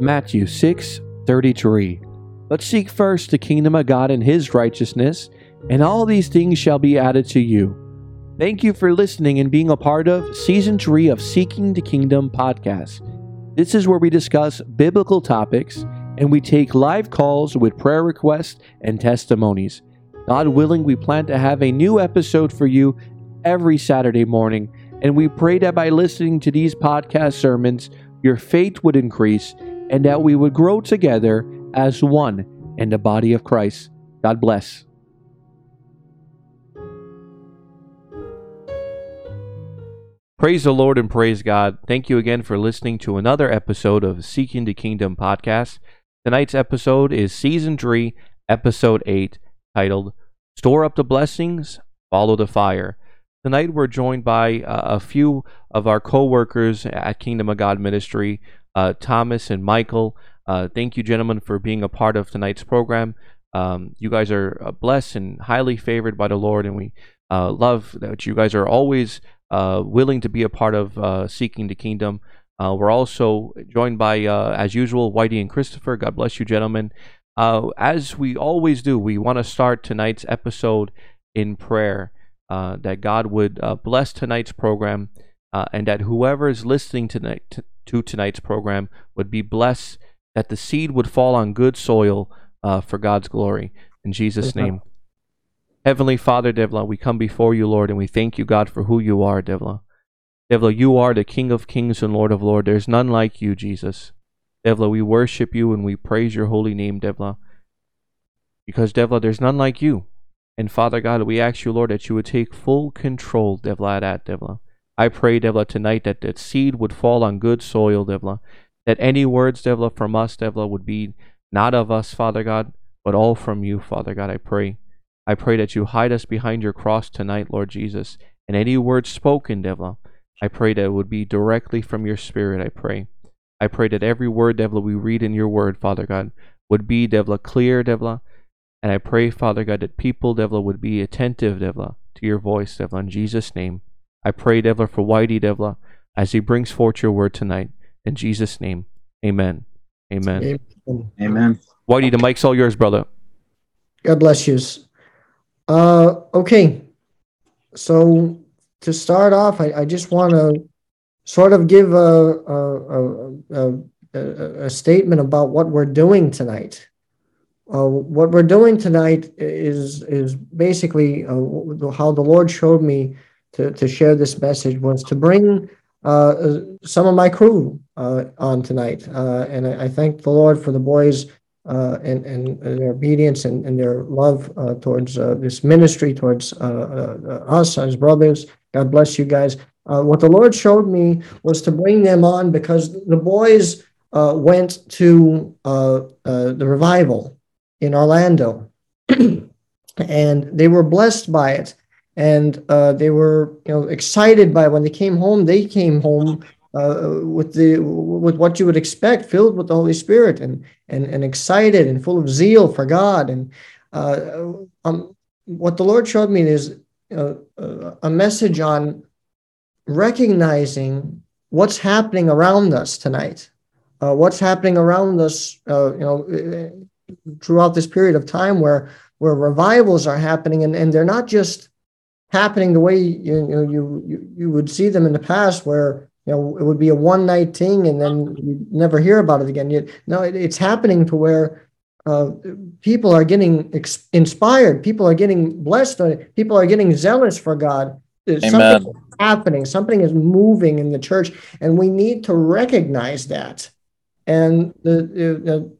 Matthew 6 33. But seek first the kingdom of God and his righteousness, and all these things shall be added to you. Thank you for listening and being a part of season three of Seeking the Kingdom podcast. This is where we discuss biblical topics and we take live calls with prayer requests and testimonies. God willing, we plan to have a new episode for you every Saturday morning, and we pray that by listening to these podcast sermons, your faith would increase and that we would grow together as one in the body of Christ. God bless. Praise the Lord and praise God. Thank you again for listening to another episode of Seeking the Kingdom podcast. Tonight's episode is season 3, episode 8, titled Store Up the Blessings, Follow the Fire. Tonight we're joined by uh, a few of our co-workers at Kingdom of God Ministry, uh, Thomas and Michael. Uh, thank you, gentlemen, for being a part of tonight's program. Um, you guys are uh, blessed and highly favored by the Lord, and we uh, love that you guys are always uh, willing to be a part of seeking the kingdom. we're also joined by, as usual, Whitey and Christopher. God bless you, gentlemen. as we always do, we want to start tonight's episode in prayer uh, that God would uh, bless tonight's program uh, and that whoever is listening tonight to, to, tonight's program would be blessed, that the seed would fall on good soil uh, for God's glory. In Jesus' name. Heavenly Father, Devla, we come before you, Lord, and we thank you, God, for who you are, Devla. Devla, you are the King of kings and Lord of lords. There's none like you, Jesus. Devla, we worship you and we praise your holy name, Devla. Because, Devla, there's none like you. And Father God, we ask you, Lord, that you would take full control, Devla, at Devla. I pray, Devla, tonight that that seed would fall on good soil, Devla. That any words, Devla, from us, Devla, would be not of us, Father God, but all from you, Father God, I pray. I pray that you hide us behind your cross tonight, Lord Jesus. And any words spoken, Devla, I pray that it would be directly from your spirit, I pray. I pray that every word, Devla, we read in your word, Father God, would be, Devla, clear, Devla, and I pray, Father God, that people, Devla, would be attentive, Devla, to your voice, Devla, in Jesus' name. I pray, Devla, for Whitey, Devla, as he brings forth your word tonight. In Jesus' name, amen. Amen. Amen. Whitey, the mic's all yours, brother. God bless you. Uh, okay. So to start off, I, I just want to sort of give a, a, a, a, a statement about what we're doing tonight. Uh, what we're doing tonight is is basically uh, how the Lord showed me to, to share this message was to bring uh, some of my crew uh, on tonight, uh, and I, I, thank the Lord for the boys uh, and, and their obedience and, and their love towards this ministry, towards us as brothers. God bless you guys. what the Lord showed me was to bring them on because the boys went to the revival in Orlando, and they were blessed by it, and uh, they were you know excited by when they came home. They came home uh, with the with what you would expect, filled with the Holy Spirit, and and and excited and full of zeal for God. And uh, um, what the Lord showed me is uh, uh, a message on recognizing what's happening around us tonight. Uh, what's happening around us, you know, throughout this period of time where where revivals are happening and, and they're not just happening the way you, know you, you you would see them in the past where you know it would be a one night thing and then you never hear about it again. You, no it, it's happening to where uh, people are getting ex- inspired. People are getting blessed people are getting zealous for god. Amen. something is happening. Something is moving in the church and we need to recognize that. And the, the,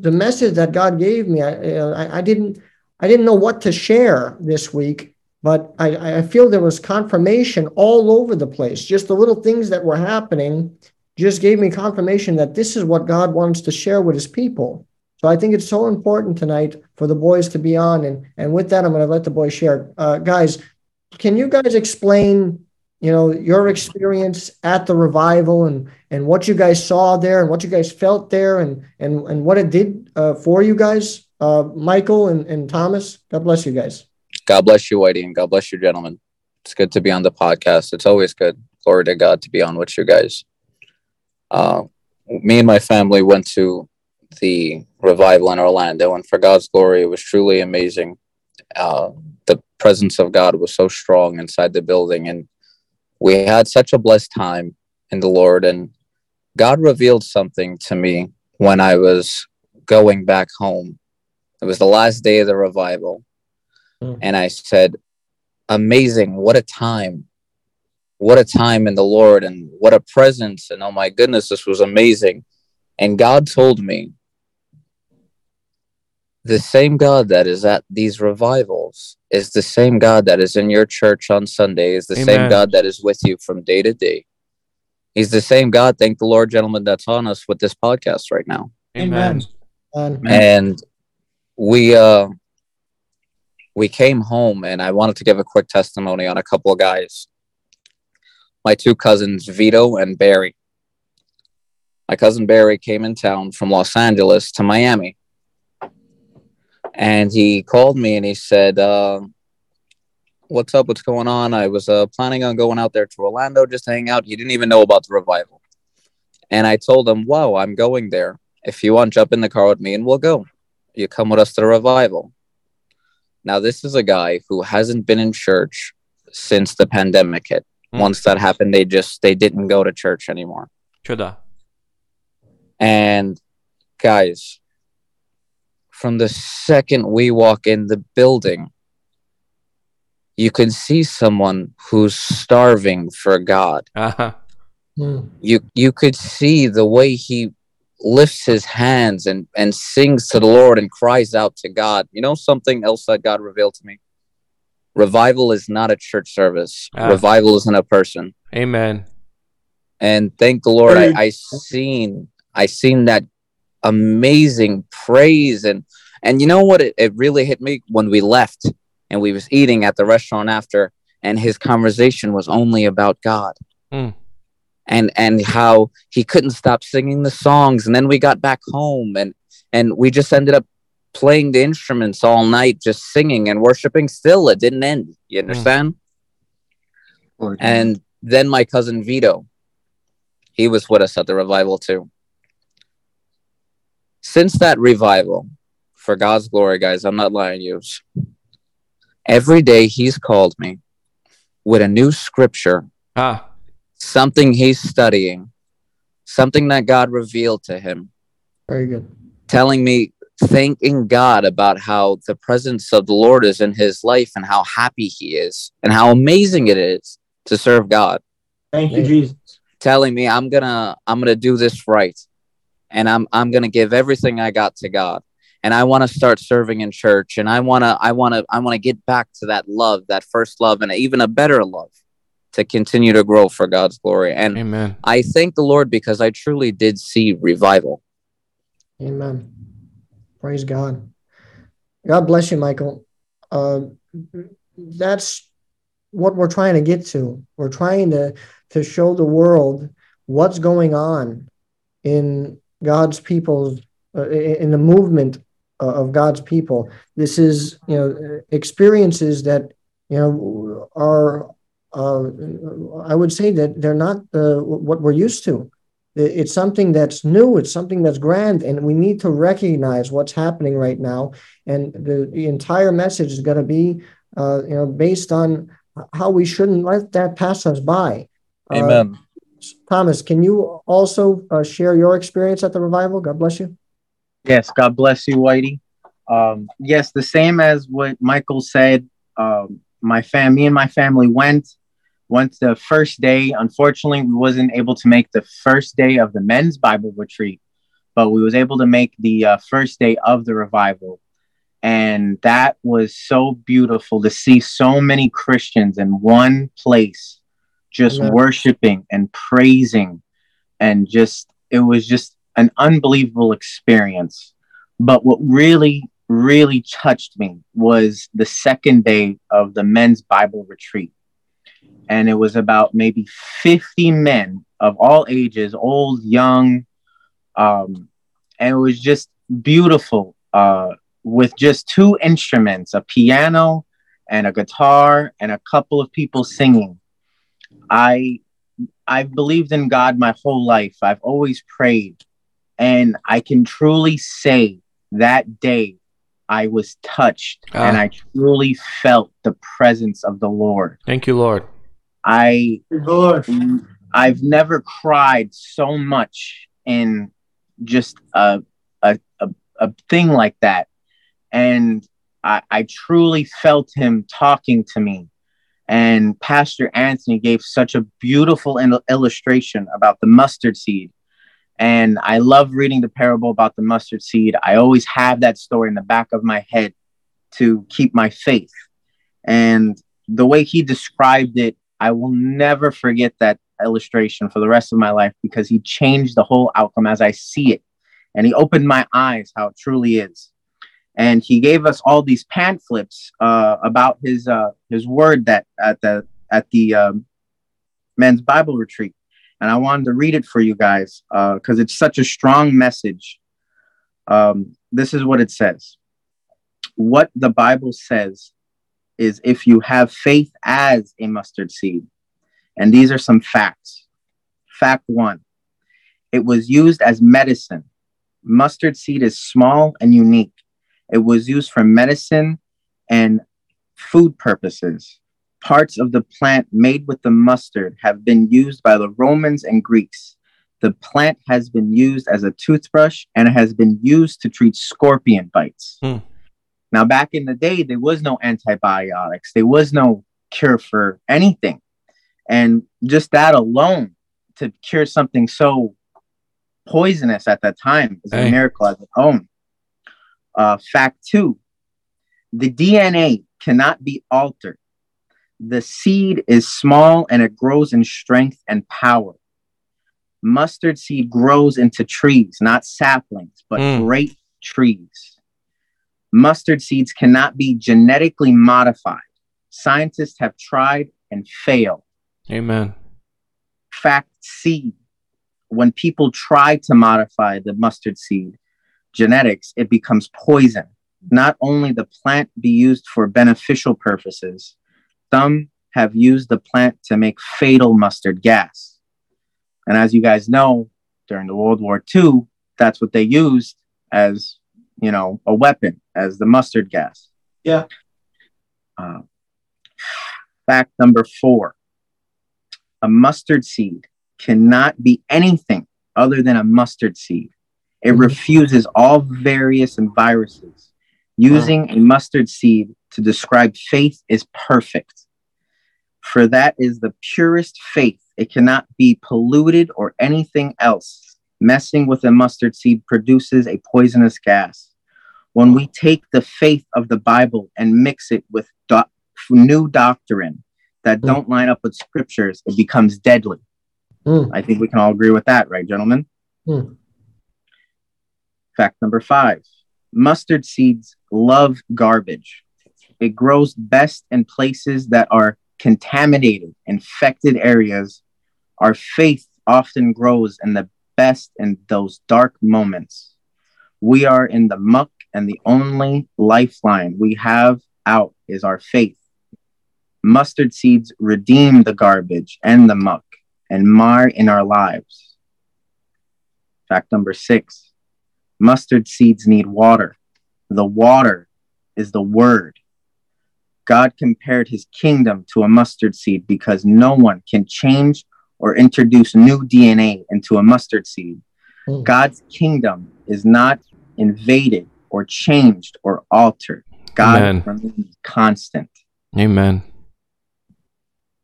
the message that God gave me, I, I, I, didn't I didn't know what to share this week, but I, I feel there was confirmation all over the place. Just the little things that were happening just gave me confirmation that this is what God wants to share with his people. So I think it's so important tonight for the boys to be on. And, and with that, I'm going to let the boys share. Uh, guys, can you guys explain you know your experience at the revival and and what you guys saw there and what you guys felt there and and and what it did uh, for you guys uh, michael and, and thomas god bless you guys god bless you whitey and god bless you gentlemen it's good to be on the podcast it's always good glory to god to be on with you guys uh, me and my family went to the revival in Orlando, and for God's glory, it was truly amazing. Uh, the presence of God was so strong inside the building, and we had such a blessed time in the Lord. And God revealed something to me when I was going back home. It was the last day of the revival. Mm. And I said, Amazing. What a time. What a time in the Lord and what a presence. And oh my goodness, this was amazing. And God told me the same God that is at these revivals is the same God that is in your church on Sunday, is the Amen. same God that is with you from day to day. He's the same God, thank the Lord, gentlemen, that's on us with this podcast right now. Amen. Amen. And we uh we came home and I wanted to give a quick testimony on a couple of guys. My two cousins, Vito and Barry. My cousin Barry came in town from Los Angeles to Miami and he called me and he said, uh, "What's up? What's going on?" I was uh, planning on going out there to Orlando just to hang out. He didn't even know about the revival, and I told him, "Wow, I'm going there. If you want, jump in the car with me and we'll go. You come with us to the revival." Now, this is a guy who hasn't been in church since the pandemic hit. Mm. Once that happened, they just they didn't go to church anymore. Chuda. And guys, from the second we walk in the building, you can see someone who's starving for God. Uh-huh. Mm. You you could see the way he lifts his hands and and sings to the Lord and cries out to God. You know something else that God revealed to me? Revival is not a church service. Uh, Revival isn't a person. Amen. And thank the Lord, I, I seen I seen that amazing praise and and you know what it, it really hit me when we left and we was eating at the restaurant after and his conversation was only about god mm. And and how he couldn't stop singing the songs and then we got back home and and we just ended up playing the instruments all night just singing and worshiping still it didn't end you hmm. understand mm. and then my cousin vito he was with us at the revival too since that revival, for God's glory, guys, I'm not lying to you. Every day he's called me with a new scripture, ah. Something he's studying, something that God revealed to him. Very good. Telling me, thanking God about how the presence of the Lord is in his life and how happy he is and how amazing it is to serve God. Thank you, Jesus. Telling me I'm gonna I'm gonna do this right and I'm I'm going to give everything I got to God. And I want to start serving in church and I want to I want to I want to get back to that love, that first love and even a better love to continue to grow for God's glory. And Amen. I thank the Lord because I truly did see revival. Amen. Praise God. God bless you, Michael. Uh, that's what we're trying to get to. We're trying to to show the world what's going on in God's people, uh, in the movement uh, of God's people. This is, you know, experiences that, you know, are, I would say that they're not uh, what we're used to. It's something that's new. It's something that's grand, and we need to recognize what's happening right now. And the, the entire message is going to be, uh, you know, based on how we shouldn't let that pass us by. Uh, Amen Thomas, can you also uh, share your experience at the revival? God bless you. Yes, God bless you, Whitey. Um, yes, the same as what Michael said. Um, my fam, me and my family went. Went the first day. Unfortunately, we wasn't able to make the first day of the men's Bible retreat, but we was able to make the uh, first day of the revival, and that was so beautiful to see so many Christians in one place just Amen. worshiping and praising and just it was just an unbelievable experience but what really really touched me was the second day of the men's bible retreat and it was about maybe 50 men of all ages old young um, and it was just beautiful uh, with just two instruments a piano and a guitar and a couple of people singing I I've believed in God my whole life. I've always prayed And I can truly say that day I was touched Ah. and I truly felt the presence of the Lord. Thank you, Lord. I Lord. I've never cried so much in just a a, a, a thing like that. And I, I truly felt him talking to me. And Pastor Anthony gave such a beautiful il- illustration about the mustard seed. And I love reading the parable about the mustard seed. I always have that story in the back of my head to keep my faith. And the way he described it, I will never forget that illustration for the rest of my life because he changed the whole outcome as I see it. And he opened my eyes how it truly is. And he gave us all these pamphlets uh, about his uh, his word that at the at the um, men's Bible retreat. And I wanted to read it for you guys because it's such a strong message. Um, this is what it says. What the Bible says is if you have faith as a mustard seed, and these are some facts. Fact one it was used as medicine. Mustard seed is small and unique. It was used for medicine and food purposes. Parts of the plant made with the mustard have been used by the Romans and Greeks. The plant has been used as a toothbrush and has been used to treat scorpion bites. Hmm. Now, back in the day, there was no antibiotics, there was no cure for anything. And just that alone to cure something so poisonous at that time is Hey. a miracle of its own. Uh, fact two the DNA cannot be altered. The seed is small and it grows in strength and power. Mustard seed grows into trees, not saplings, but Mm. great trees. Mustard seeds cannot be genetically modified. Scientists have tried and failed. Amen. Fact C when people try to modify the mustard seed genetics, it becomes poison. Not only the plant be used for beneficial purposes, some have used the plant to make fatal mustard gas. And as you guys know, during the World War II, that's what they used as, you know, a weapon, as the mustard gas. Yeah. Uh, fact number four a mustard seed cannot be anything other than a mustard seed. It Mhm. refuses all various and viruses. Using a mustard seed to describe faith is perfect. For that is the purest faith. It cannot be polluted or anything else. Messing with a mustard seed produces a poisonous gas. When we take the faith of the Bible and mix it with doc- new doctrine that Mm. don't line up with scriptures, it becomes deadly. Mm. I think we can all agree with that, right, gentlemen? Mm. Fact number five mustard seeds love garbage. It grows best in places that are contaminated, infected areas. Our faith often grows in the best in those dark moments. We are in the muck, and the only lifeline we have out is our faith. Mustard seeds redeem the garbage and the muck and mar in our lives. Fact number six mustard seeds need water. The water is the word. God compared his kingdom to a mustard seed because no one can change or introduce new DNA into a mustard seed. Mm. God's kingdom is not invaded or changed or altered. God Amen. remains constant. Amen.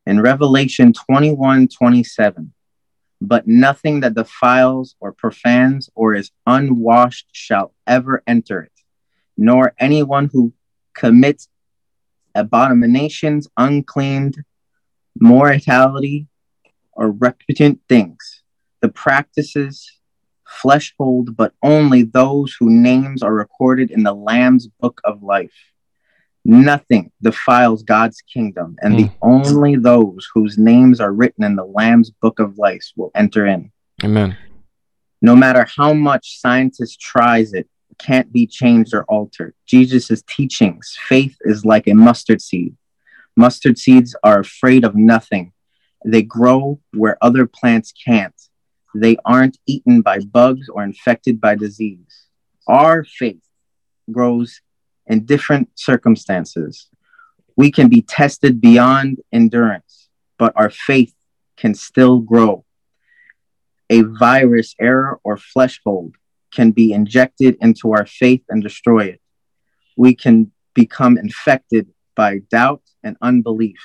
in Revelation 21 27. But nothing that defiles or profanes or is unwashed shall ever enter it, nor anyone who commits abominations, uncleaned, mortality, or reputant things. The practices flesh hold, but only those whose names are recorded in the Lamb's book of life. Nothing defiles God's kingdom, and the hmm. only those whose names are written in the Lamb's book of life will enter in. Amen. No matter how much scientists tries it, it can't be changed or altered. Jesus' teachings, faith is like a mustard seed. Mustard seeds are afraid of nothing. They grow where other plants can't. They aren't eaten by bugs or infected by disease. Our faith grows in different circumstances. We can be tested beyond endurance, but our faith can still grow. A virus, error, or flesh hold can be injected into our faith and destroy it. We can become infected by doubt and unbelief.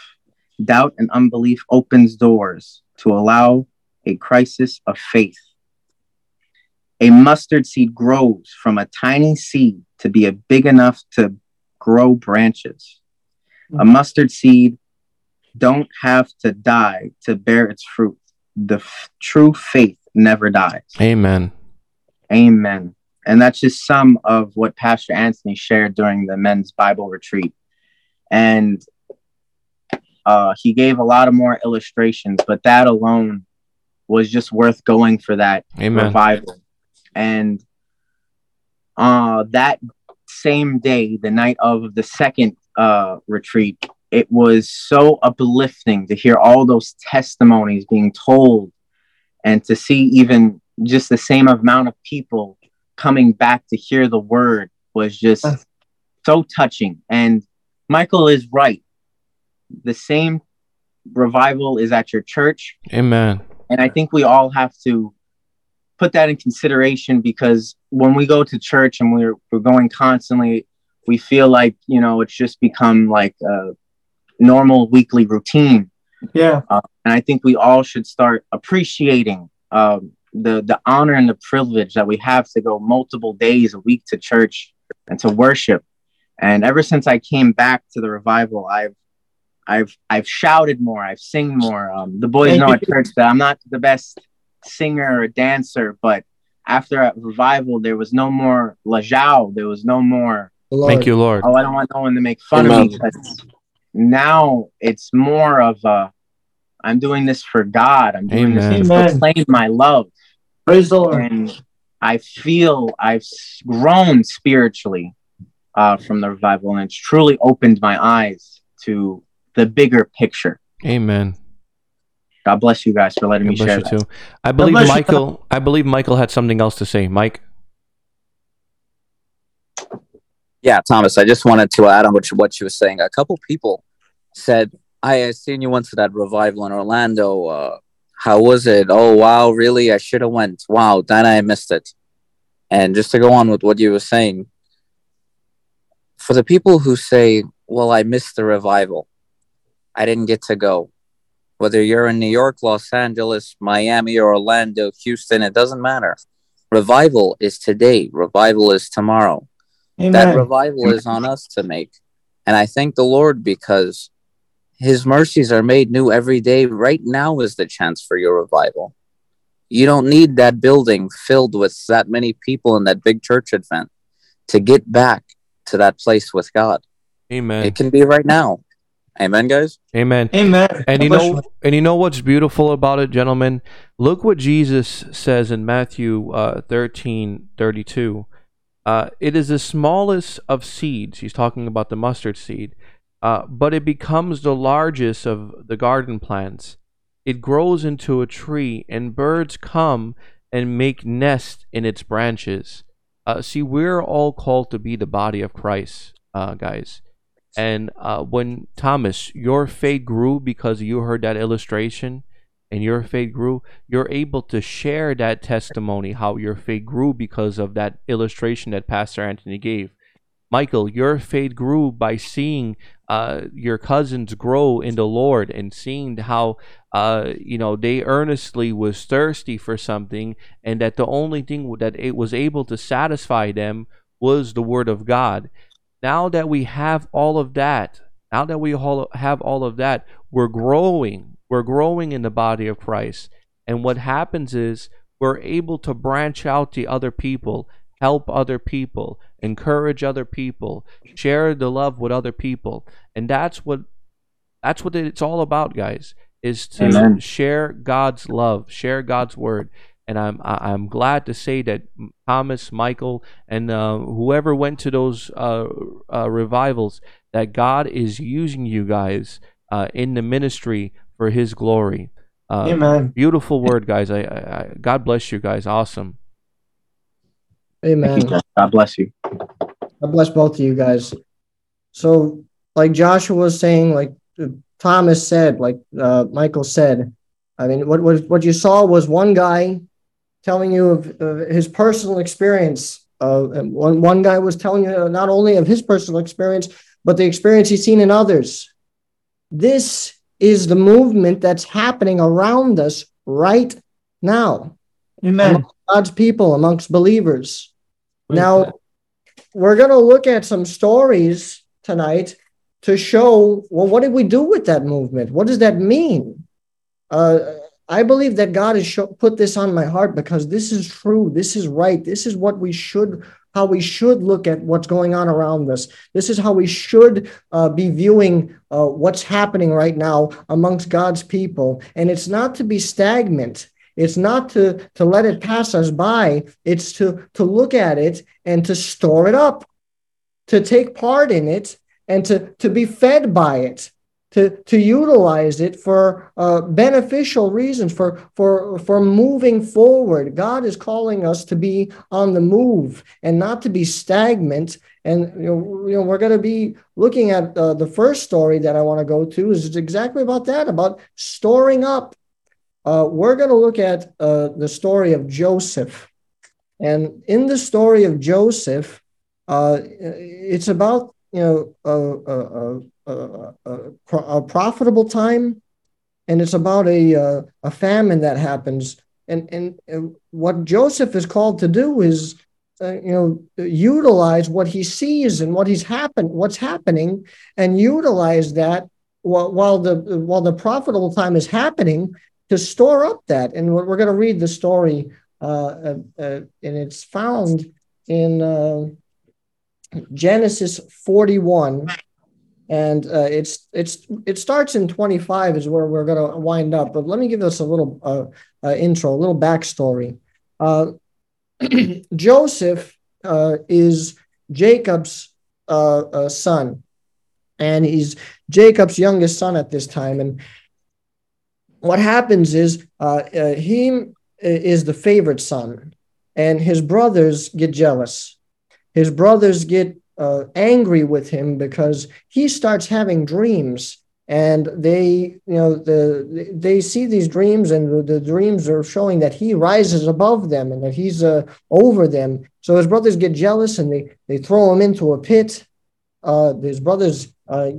Doubt and unbelief opens doors to allow a crisis of faith. A mustard seed grows from a tiny seed to be a big enough to grow branches. A mustard seed don't have to die to bear its fruit. The f- true faith never dies. Amen. Amen. And that's just some of what Pastor Anthony shared during the men's Bible retreat. And uh, he gave a lot of more illustrations, but that alone was just worth going for that Amen. revival. And uh, that same day, the night of the second uh, retreat, it was so uplifting to hear all those testimonies being told and to see even just the same amount of people coming back to hear the word was just so touching. And Michael is right. The same revival is at your church. Amen. And I think we all have to put that in consideration because when we go to church and we're, we're going constantly, we feel like, you know, it's just become like a normal weekly routine. Yeah. Uh, and I think we all should start appreciating um, the, the honor and the privilege that we have to go multiple days a week to church and to worship. And ever since I came back to the revival, I've I've I've shouted more, I've sing more. Um, the boys know you. at church that I'm not the best singer or dancer, but after a revival, there was no more La lajao, there was no more Lord. Thank you, Lord. oh, I don't want no one to make fun of me. Because now it's more of a I'm doing this for God. I'm doing Amen. this to Amen. proclaim my love Praise the Lord. and I feel I've grown spiritually uh, from the revival, and it's truly opened my eyes to the bigger picture. Amen. God bless you guys for letting God me bless share you that. too. I believe bless you. Michael. I believe Michael had something else to say. Mike. Yeah, Thomas, I just wanted to add on what you, what you were saying. A couple people said, I I seen you went to that revival in Orlando. Uh, how was it? Oh, wow, really? I should have went. Wow, then I missed it. And just to go on with what you were saying, for the people who say, well, I missed the revival, I didn't get to go. Whether you're in New York, Los Angeles, Miami, or Orlando, Houston, it doesn't matter. Revival is today. Revival is tomorrow Amen. that revival is on us to make. And I thank the Lord because his mercies are made new every day. Right now is the chance for your revival. You don't need that building filled with that many people in that big church event to get back to that place with God. Amen. It can be right now. Amen, guys. Amen. Amen. And you know, and you know what's beautiful about it, gentlemen. Look what Jesus says in Matthew uh, thirteen thirty two. Uh, it is the smallest of seeds. He's talking about the mustard seed, uh, but it becomes the largest of the garden plants. It grows into a tree, and birds come and make nests in its branches. Uh, see, we're all called to be the body of Christ, uh, guys. And uh, when Thomas, your faith grew because you heard that illustration, and your faith grew, you're able to share that testimony how your faith grew because of that illustration that Pastor Anthony gave. Michael, your faith grew by seeing uh, your cousins grow in the Lord and seeing how uh, you know they earnestly was thirsty for something, and that the only thing that it was able to satisfy them was the Word of God. Now that we have all of that, now that we all have all of that, we're growing. We're growing in the body of Christ, and what happens is we're able to branch out to other people help other people, encourage other people, share the love with other people. And that's what that's what it's all about, guys, is to Amen. share God's love, share God's word. And I'm I- I'm glad to say that Thomas, Michael, and uh, whoever went to those uh, uh, revivals, that God is using you guys uh, in the ministry for His glory. Uh, Amen. Beautiful word, guys. I, I, I God bless you guys. Awesome. Amen. God bless you. God bless both of you guys. So, like Joshua was saying, like uh, Thomas said, like uh, Michael said, I mean, what, what what you saw was one guy telling you of, of his personal experience. Uh, one one guy was telling you not only of his personal experience, but the experience he's seen in others. This is the movement that's happening around us right now. Amen. God's people, amongst believers. Now, we're going to look at some stories tonight to show well, what did we do with that movement? What does that mean? Uh, I believe that God has show, put this on my heart because this is true. This is right. This is what we should, how we should look at what's going on around us. This is how we should uh, be viewing uh, what's happening right now amongst God's people. And it's not to be stagnant. It's not to, to let it pass us by. It's to, to look at it and to store it up, to take part in it and to, to be fed by it, to, to utilize it for uh, beneficial reasons, for, for, for moving forward. God is calling us to be on the move and not to be stagnant. And you know, you know we're going to be looking at uh, the first story that I want to go to is exactly about that, about storing up uh, we're going to look at uh, the story of Joseph. And in the story of Joseph, uh, it's about you know a, a, profitable time, and it's about a a famine that happens. And and what Joseph is called to do is uh, you know utilize what he sees and what he's happen what's happening, and utilize that while, while the while the profitable time is happening to store up that. And we're, we're going to read the story, uh, uh, uh, and it's found in uh, Genesis 41. And uh, it's it's it starts in 25 is where we're going to wind up. But let me give us a little uh, intro, a little backstory. Joseph is Jacob's son, and he's Jacob's youngest son at this time. And what happens is uh, uh, he uh, is the favorite son, and his brothers get jealous. His brothers get uh, angry with him because he starts having dreams, and they, you know, the they see these dreams, and the, dreams are showing that he rises above them and that he's uh, over them. So his brothers get jealous, and they they throw him into a pit. Uh, his brothers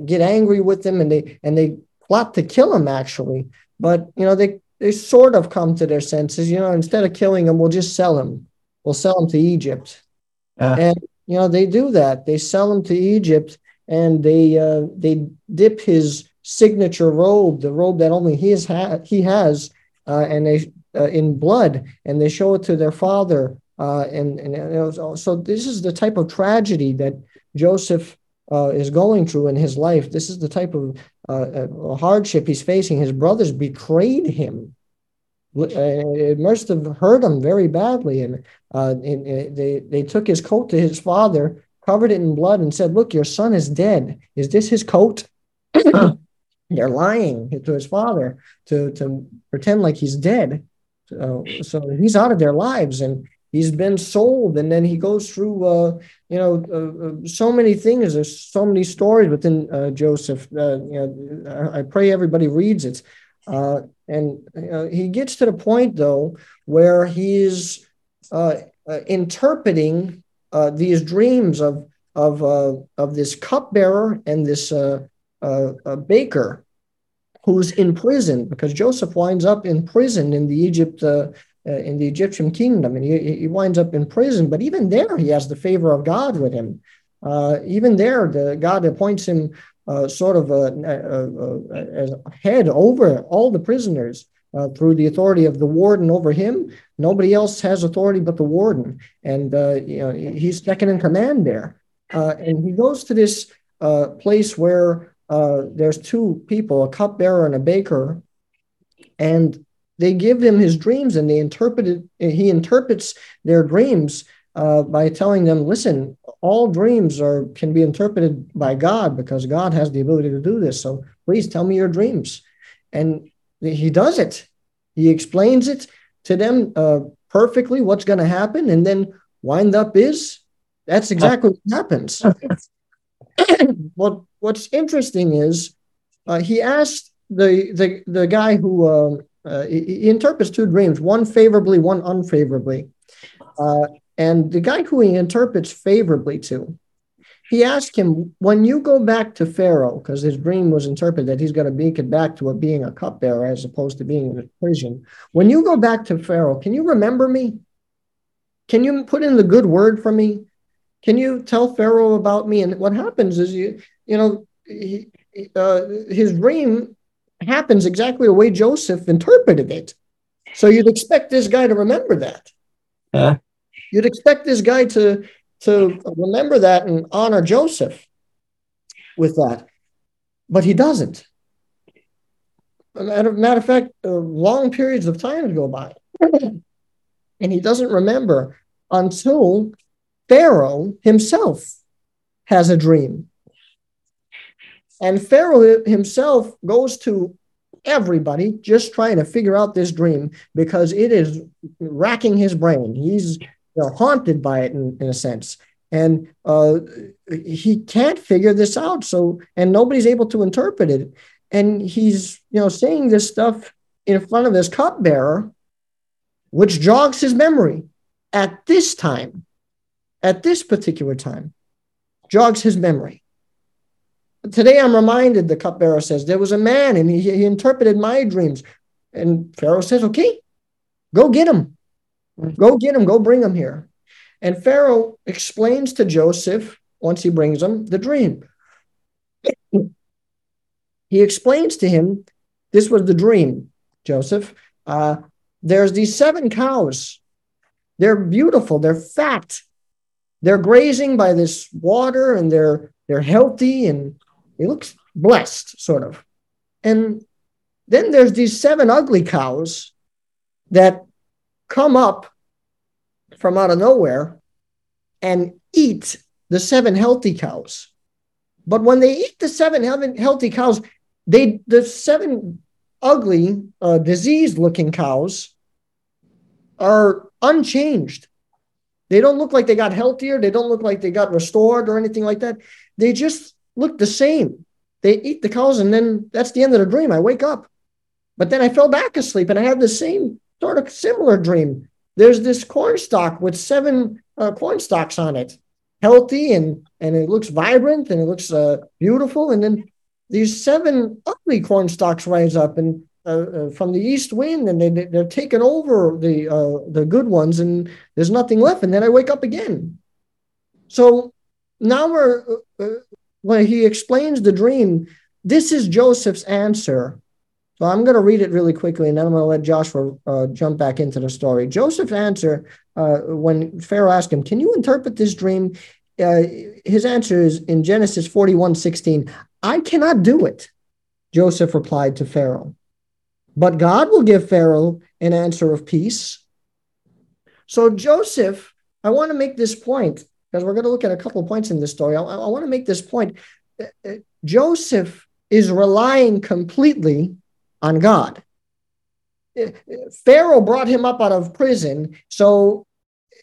get angry with him, and they and they plot to kill him actually but you know they they sort of come to their senses. You know, instead of killing him, we'll just sell him. We'll sell him to Egypt, uh, and you know they do that. They sell him to Egypt, and they uh, they dip his signature robe, the robe that only he has ha- he has, uh, and they uh, in blood, and they show it to their father. Uh, and and know, so this is the type of tragedy that Joseph uh, is going through in his life. This is the type of uh hardship he's facing. His brothers betrayed him. Uh, it must have hurt him very badly, and, uh, and, and they they took his coat to his father, covered it in blood, and said, "Look, your son is dead. Is this his coat?" They're lying to his father to to pretend like he's dead. So, so he's out of their lives, and he's been sold and then he goes through uh, you know uh, uh, so many things there's so many stories within uh, joseph uh, you know i pray everybody reads it uh, and uh, he gets to the point though where he's uh, uh, interpreting these dreams of of of this cupbearer and this baker who's in prison because joseph winds up in prison in the egypt uh, in the Egyptian kingdom, and he, he winds up in prison. But even there, he has the favor of God with him. Uh, even there, the God appoints him uh, sort of a, a, a, head over all the prisoners uh, through the authority of the warden over him. Nobody else has authority but the warden, and uh, you know he's second in command there. Uh, and he goes to this place where there's two people, a cupbearer and a baker, and they give him his dreams and they interpret it, he interprets their dreams uh, by telling them, listen, all dreams are can be interpreted by God because God has the ability to do this. So please tell me your dreams. And he does it. He explains it to them uh, perfectly what's going to happen, and then wind up is that's exactly what happens. what What's interesting is uh, he asked the the the guy who um, uh, he, he, interprets two dreams, one favorably, one unfavorably, uh, and the guy who he interprets favorably to he asked him, when you go back to Pharaoh, because his dream was interpreted that he's going to it back to a, being a cupbearer as opposed to being in a prison. When you go back to Pharaoh, can you remember me? Can you put in the good word for me? Can you tell Pharaoh about me? And what happens is you, you know, he, uh, his dream happens exactly the way Joseph interpreted it. So you'd expect this guy to remember that. Uh. You'd expect this guy to to remember that and honor Joseph with that. But he doesn't. Matter, of fact, uh, long periods of time go by. and he doesn't remember until Pharaoh himself has a dream. And Pharaoh himself goes to everybody just trying to figure out this dream because it is racking his brain. He's you know, haunted by it in, in a sense. And uh, he can't figure this out. So, and nobody's able to interpret it. And he's, you know, saying this stuff in front of his cupbearer, which jogs his memory at this time, at this particular time, jogs his memory. Today I'm reminded, the cupbearer says, there was a man and he, he interpreted my dreams. And Pharaoh says, okay, go get him. Go get him, go bring him here. And Pharaoh explains to Joseph, once he brings him, the dream. he explains to him, this was the dream, Joseph. Uh, there's these seven cows. They're beautiful, they're fat. They're grazing by this water and they're they're healthy and it looks blessed, sort of. And then there's these seven ugly cows that come up from out of nowhere and eat the seven healthy cows. But when they eat the seven healthy cows, they the seven ugly, uh, diseased-looking cows are unchanged. They don't look like they got healthier. They don't look like they got restored or anything like that. They just look the same. They eat the cows, and then that's the end of the dream. I wake up, but then I fell back asleep, and I had the same sort of similar dream. There's this corn stalk with seven uh, corn stalks on it, healthy and and it looks vibrant and it looks uh, beautiful. And then these seven ugly corn stalks rise up and uh, uh from the east wind, and they they're taking over the uh, the good ones, and there's nothing left. And then I wake up again. So now we're uh, when he explains the dream. This is Joseph's answer so I'm going to read it really quickly, and then I'm going to let Joshua uh, jump back into the story. Joseph's answer uh, when Pharaoh asked him, "Can you interpret this dream?" Uh, his answer is in Genesis 41, 16, I cannot do it. Joseph replied to Pharaoh, but God will give Pharaoh an answer of peace. So Joseph, I want to make this point because we're going to look at a couple points in this story. I, I want to make this point. Uh, uh, Joseph is relying completely on God. Pharaoh brought him up out of prison, so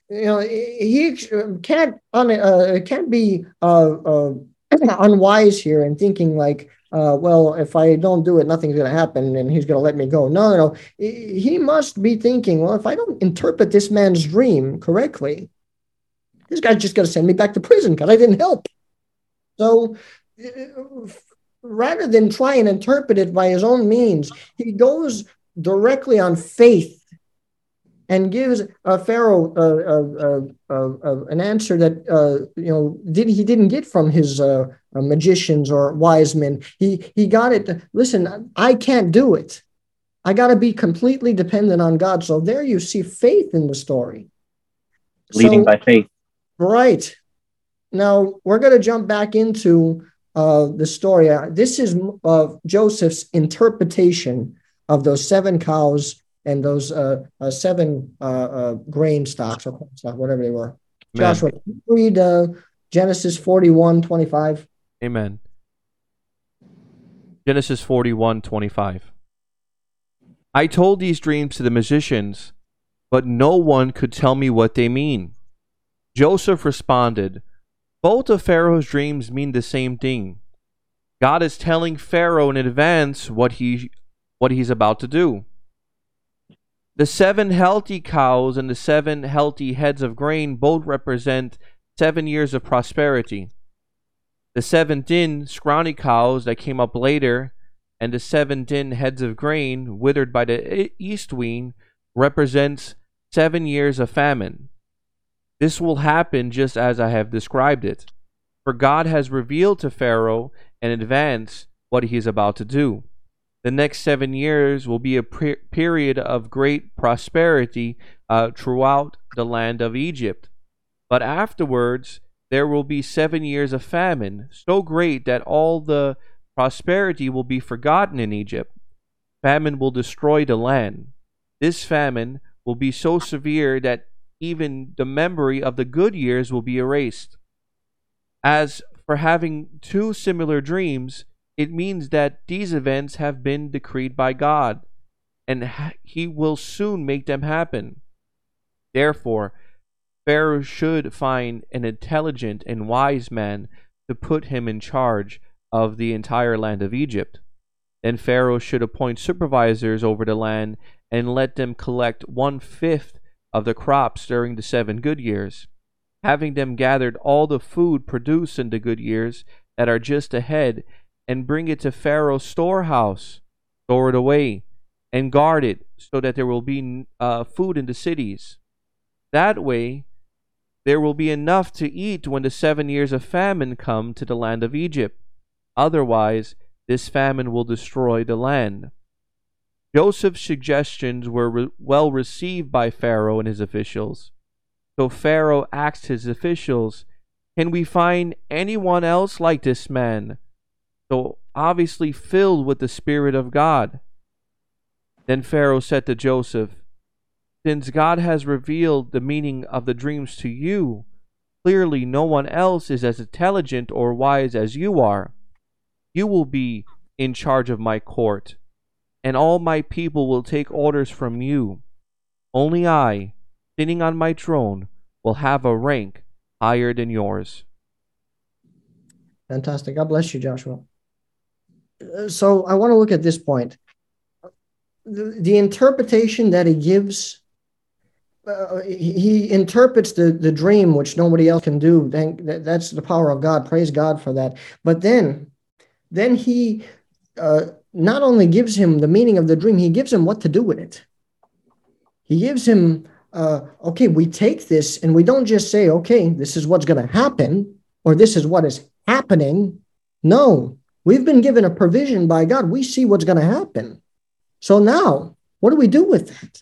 you know he can't uh, can't be uh, uh, unwise here and thinking like, uh, well, if I don't do it, nothing's going to happen, and he's going to let me go. No, no, no. He must be thinking, well, if I don't interpret this man's dream correctly, this guy's just going to send me back to prison because I didn't help. So rather than try and interpret it by his own means, he goes directly on faith and gives uh, Pharaoh uh, uh, uh an answer that uh, you know did he didn't get from his uh, magicians or wise men. He he got it. Listen, I can't do it. I got to be completely dependent on God. So there you see faith in the story. Leading so, by faith. Right. Now we're going to jump back into uh, the story. Uh, this is of Joseph's interpretation of those seven cows and those uh, uh seven uh, grain stocks or whatever they were. Amen. Joshua, read Genesis 41 25. Amen. Genesis 41 25. I told these dreams to the musicians, but no one could tell me what they mean. Joseph responded, Both of Pharaoh's dreams mean the same thing. God is telling Pharaoh in advance what he what he's about to do. The seven healthy cows and the seven healthy heads of grain both represent seven years of prosperity. The seven thin, scrawny cows that came up later and the seven thin heads of grain withered by the east wind represents seven years of famine. This will happen just as I have described it. For God has revealed to Pharaoh in advance what he is about to do. The next seven years will be a period of great prosperity uh, throughout the land of Egypt. But afterwards, there will be seven years of famine, so great that all the prosperity will be forgotten in Egypt. Famine will destroy the land. This famine will be so severe that even the memory of the good years will be erased. As for having two similar dreams, it means that these events have been decreed by God, and He will soon make them happen. Therefore, Pharaoh should find an intelligent and wise man to put him in charge of the entire land of Egypt. Then Pharaoh should appoint supervisors over the land and let them collect one fifth of the crops during the seven good years. Having them gathered all the food produced in the good years that are just ahead, and bring it to Pharaoh's storehouse, store it away, and guard it so that there will be uh, food in the cities. That way, there will be enough to eat when the seven years of famine come to the land of Egypt. Otherwise, this famine will destroy the land. Joseph's suggestions were re- well received by Pharaoh and his officials. So Pharaoh asked his officials, Can we find anyone else like this man? So obviously filled with the Spirit of God. Then Pharaoh said to Joseph, Since God has revealed the meaning of the dreams to you, clearly no one else is as intelligent or wise as you are. You will be in charge of my court, and all my people will take orders from you. Only I, sitting on my throne, will have a rank higher than yours. Fantastic. God bless you, Joshua so I want to look at this point. The, the interpretation that he gives, uh, he, interprets the, the dream, which nobody else can do. Thank, that, that's the power of God. Praise God for that. But then, then he uh, not only gives him the meaning of the dream, he gives him what to do with it. He gives him, uh, okay, we take this and we don't just say, okay, this is what's going to happen or this is what is happening. No, We've been given a provision by God. We see what's going to happen. So now, what do we do with that?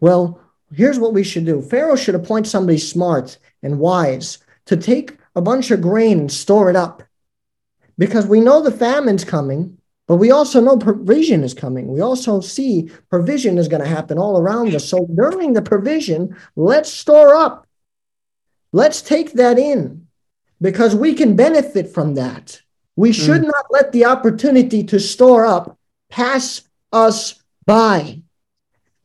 Well, here's what we should do Pharaoh should appoint somebody smart and wise to take a bunch of grain and store it up because we know the famine's coming, but we also know provision is coming. We also see provision is going to happen all around us. So during the provision, let's store up. Let's take that in because we can benefit from that. We hmm. should mm. not let the opportunity to store up pass us by.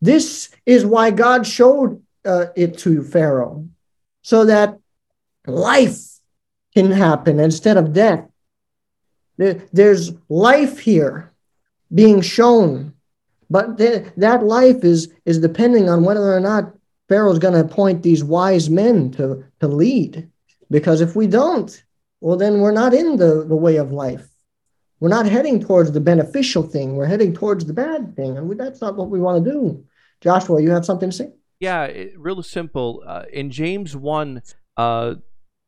This is why God showed uh, it to Pharaoh, so that life can happen instead of death. There's life here being shown, but that life is, is depending on whether or not Pharaoh's going to appoint these wise men to, to lead. Because if we don't, well, then we're not in the, the way of life. We're not heading towards the beneficial thing. We're heading towards the bad thing. And we, that's not what we want to do. Joshua, you have something to say? Yeah, it, real simple. Uh, in James 1 uh,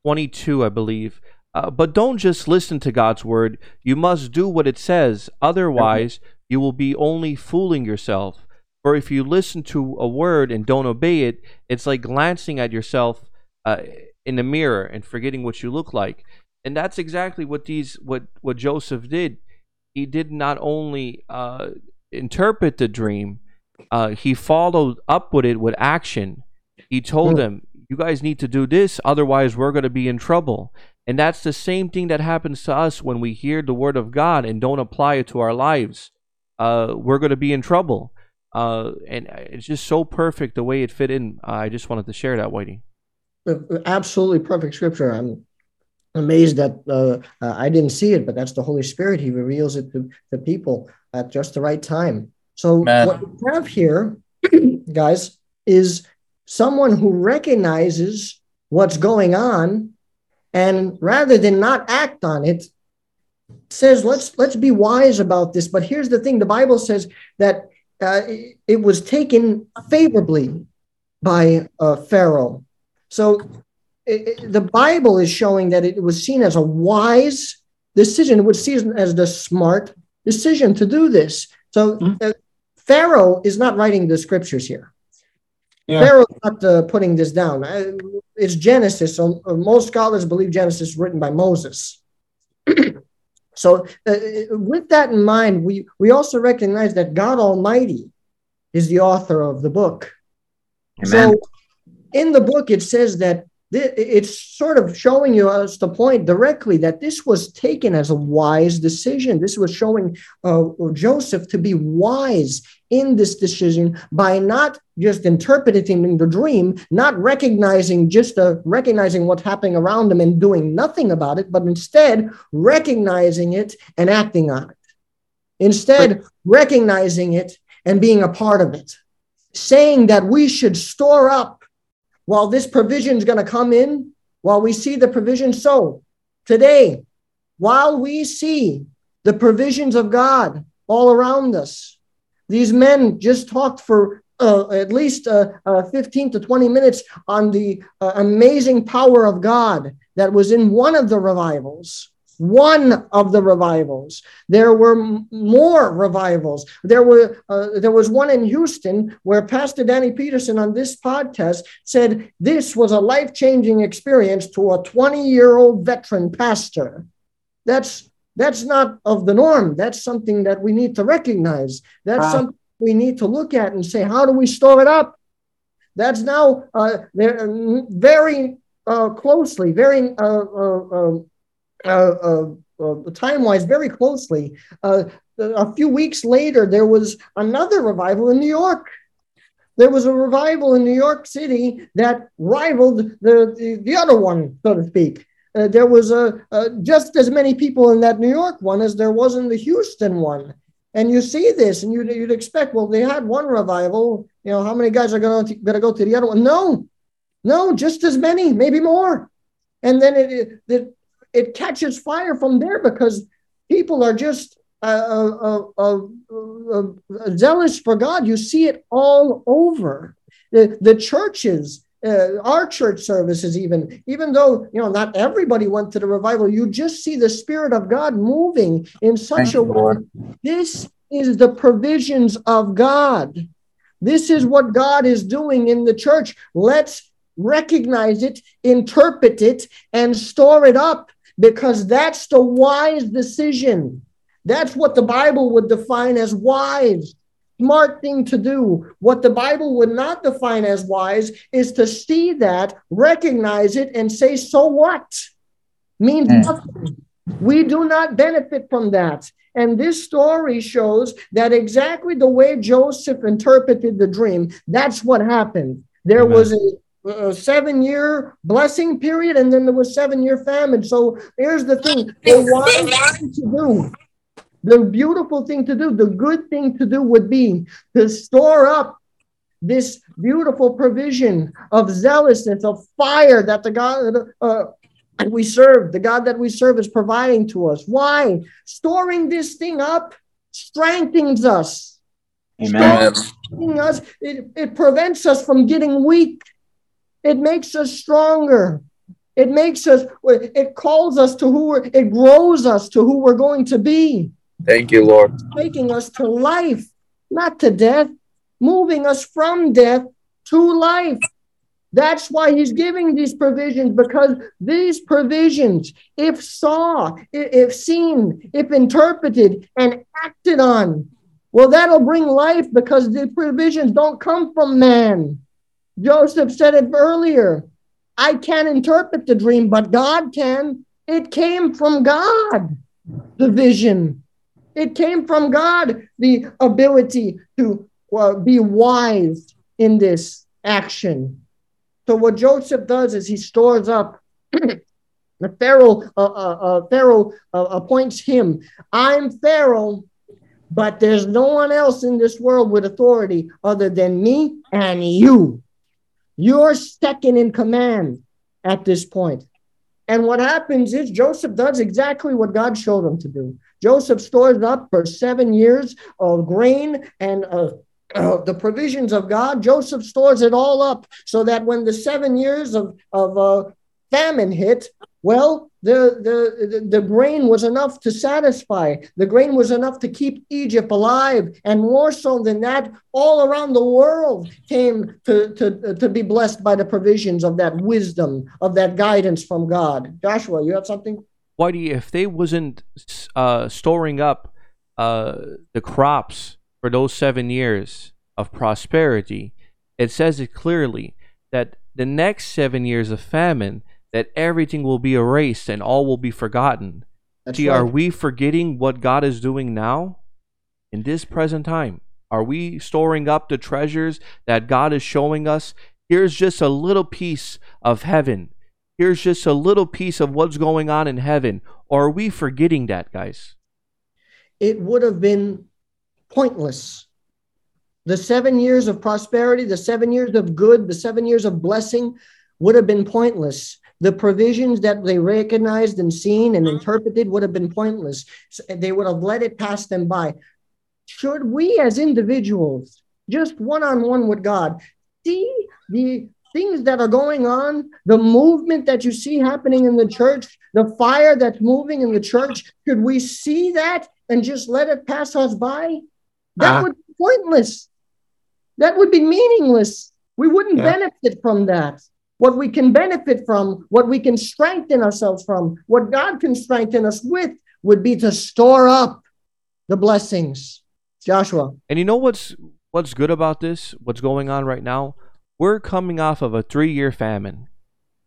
22, I believe, uh, but don't just listen to God's word. You must do what it says. Otherwise, you will be only fooling yourself. For if you listen to a word and don't obey it, it's like glancing at yourself uh, in the mirror and forgetting what you look like. And that's exactly what these what what Joseph did. He did not only uh, interpret the dream, uh, he followed up with it with action. He told them, "You guys need to do this, otherwise we're going to be in trouble." And that's the same thing that happens to us when we hear the word of God and don't apply it to our lives. Uh, we're going to be in trouble. uh, and it's just so perfect the way it fit in. I just wanted to share that, Whitey. Absolutely perfect scripture. I'm amazed that uh, uh, I didn't see it, but that's the Holy Spirit. He reveals it to the people at just the right time. So Man. what we have here, guys, is someone who recognizes what's going on, and rather than not act on it, says let's let's be wise about this. But here's the thing: the Bible says that uh, it was taken favorably by uh, Pharaoh. So it, it, the Bible is showing that it was seen as a wise decision. It was seen as the smart decision to do this. So uh, Pharaoh is not writing the scriptures here. Yeah. Pharaoh's not uh, putting this down. It's Genesis. So uh, most scholars believe Genesis written by Moses. So, uh, with that in mind, we, we also recognize that God Almighty is the author of the book. Amen. So, in the book, it says that it's sort of showing you us the point directly that this was taken as a wise decision. This was showing uh, Joseph to be wise in this decision by not just interpreting the dream, not recognizing just uh, recognizing what's happening around him and doing nothing about it, but instead recognizing it and acting on it. Instead, recognizing it and being a part of it, saying that we should store up while this provision is going to come in, while we see the provision so today, while we see the provisions of God all around us, these men just talked for uh, at least uh, uh, 15 to 20 minutes on the uh, amazing power of God that was in one of the revivals one of the revivals. There were more revivals. There were uh, there was one in Houston where Pastor Danny Peterson on this podcast said this was a life changing experience to a 20 year old veteran pastor. That's that's not of the norm. That's something that we need to recognize. That's uh, something we need to look at and say, how do we store it up? That's now uh, very uh, closely, very uh, uh, uh, uh, uh time wise very closely. A few weeks later, there was another revival in New York. There was a revival in New York City that rivaled the, the, the other one, so to speak. Uh, there was a, just as many people in that New York one as there was in the Houston one. And you see this, and you'd, you'd expect, well, they had one revival. You know, how many guys are going to go to the other one? No, no, just as many, maybe more. And then it, it, it catches fire from there because people are just uh, uh, uh, uh, zealous for God. You see it all over the the churches. Uh, our church services, even even though you know not everybody went to the revival, you just see the spirit of God moving in such Thank a way. This is the provisions of God. This is what God is doing in the church. Let's recognize it, interpret it, and store it up because that's the wise decision. That's what the Bible would define as wise, smart thing to do. What the Bible would not define as wise is to see that, recognize it, and say, so what? Means mm. nothing. We do not benefit from that. And this story shows that exactly the way Joseph interpreted the dream, that's what happened. There Amen. was a a seven year blessing period, and then there was seven year famine. So here's the thing the wise thing to do, the beautiful thing to do, the good thing to do would be to store up this beautiful provision of zealousness, of fire that the God uh, that we serve, the God that we serve is providing to us. Why? Storing this thing up strengthens us. Amen. Us, it, it prevents us from getting weak. It makes us stronger. It makes us, it calls us to who we're, it grows us to who we're going to be. Thank you, Lord. Taking us to life, not to death, moving us from death to life. That's why he's giving these provisions because these provisions, if saw, if seen, if interpreted and acted on, well, that'll bring life because the provisions don't come from man. Joseph said it earlier. I can't interpret the dream, but God can. It came from God, the vision. It came from God, the ability to uh, be wise in this action. So what Joseph does is he stores up. the Pharaoh, uh, uh, uh Pharaoh uh, appoints him. I'm Pharaoh, but there's no one else in this world with authority other than me and you. You're second in command at this point. And what happens is Joseph does exactly what God showed him to do. Joseph stores up for seven years of grain and uh, uh, the provisions of God. Joseph stores it all up so that when the seven years of, of uh, famine hit, well, the, the, the grain was enough to satisfy. The grain was enough to keep Egypt alive. And more so than that, all around the world came to, to, to be blessed by the provisions of that wisdom, of that guidance from God. Joshua, you have something? Whitey, if they wasn't uh, storing up uh, the crops for those seven years of prosperity, it says it clearly that the next seven years of famine – that everything will be erased and all will be forgotten. That's See, right. are we forgetting what God is doing now in this present time? Are we storing up the treasures that God is showing us? Here's just a little piece of heaven. Here's just a little piece of what's going on in heaven. Or are we forgetting that, guys? It would have been pointless. The seven years of prosperity, the seven years of good, the seven years of blessing would have been pointless the provisions that they recognized and seen and interpreted would have been pointless. They would have let it pass them by. Should we as individuals, just one on one with God, see the things that are going on, the movement that you see happening in the church, the fire that's moving in the church, should we see that and just let it pass us by? That uh, would be pointless. That would be meaningless. We wouldn't yeah. benefit from that what we can benefit from, what we can strengthen ourselves from, what God can strengthen us with would be to store up the blessings. Joshua. And you know what's what's good about this? What's going on right now? We're coming off of a 3-year famine.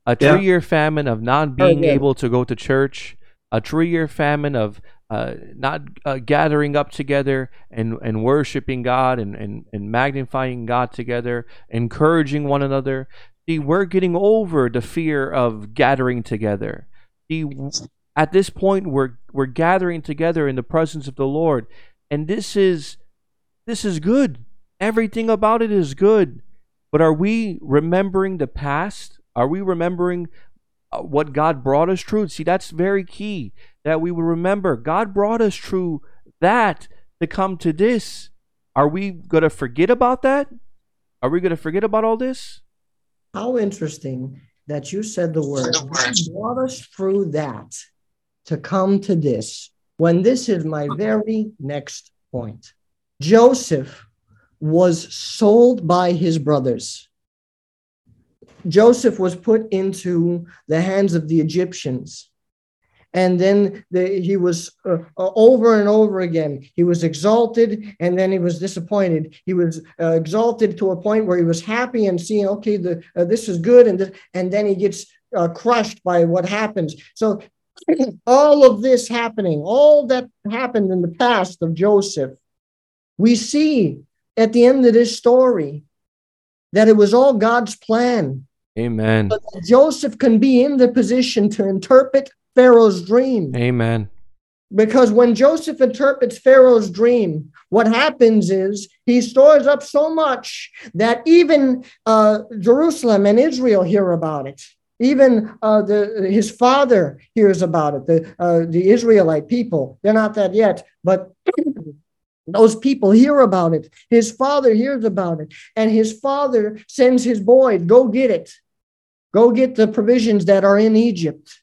A 3-year yeah. famine of not being able to go to church, a 3-year famine of uh, not uh, gathering up together and, and worshiping God and, and, and magnifying God together, encouraging one another. See, we're getting over the fear of gathering together. See, at this point, we're we're gathering together in the presence of the Lord, and this is this is good. Everything about it is good. But are we remembering the past? Are we remembering uh, what God brought us through? See, that's very key that we remember. God brought us through that to come to this. Are we going to forget about that? Are we going to forget about all this? How interesting that you said the word. Brought us through that to come to this when this is my very next point. Joseph was sold by his brothers. Joseph was put into the hands of the Egyptians and then the, he was uh, uh, over and over again. He was exalted and then he was disappointed. He was uh, exalted to a point where he was happy and seeing okay the uh, this is good and th- and then he gets uh, crushed by what happens. So all of this happening all that happened in the past of joseph we see at the end of this story that it was all god's plan. Amen. But Joseph can be in the position to interpret Pharaoh's dream. Amen. Because when Joseph interprets Pharaoh's dream, what happens is he stores up so much that even uh, Jerusalem and Israel hear about it. Even uh, the, his father hears about it. The, uh, the Israelite people, they're not that yet, but those people hear about it. His father hears about it. And his father sends his boy, go get it. Go get the provisions that are in Egypt.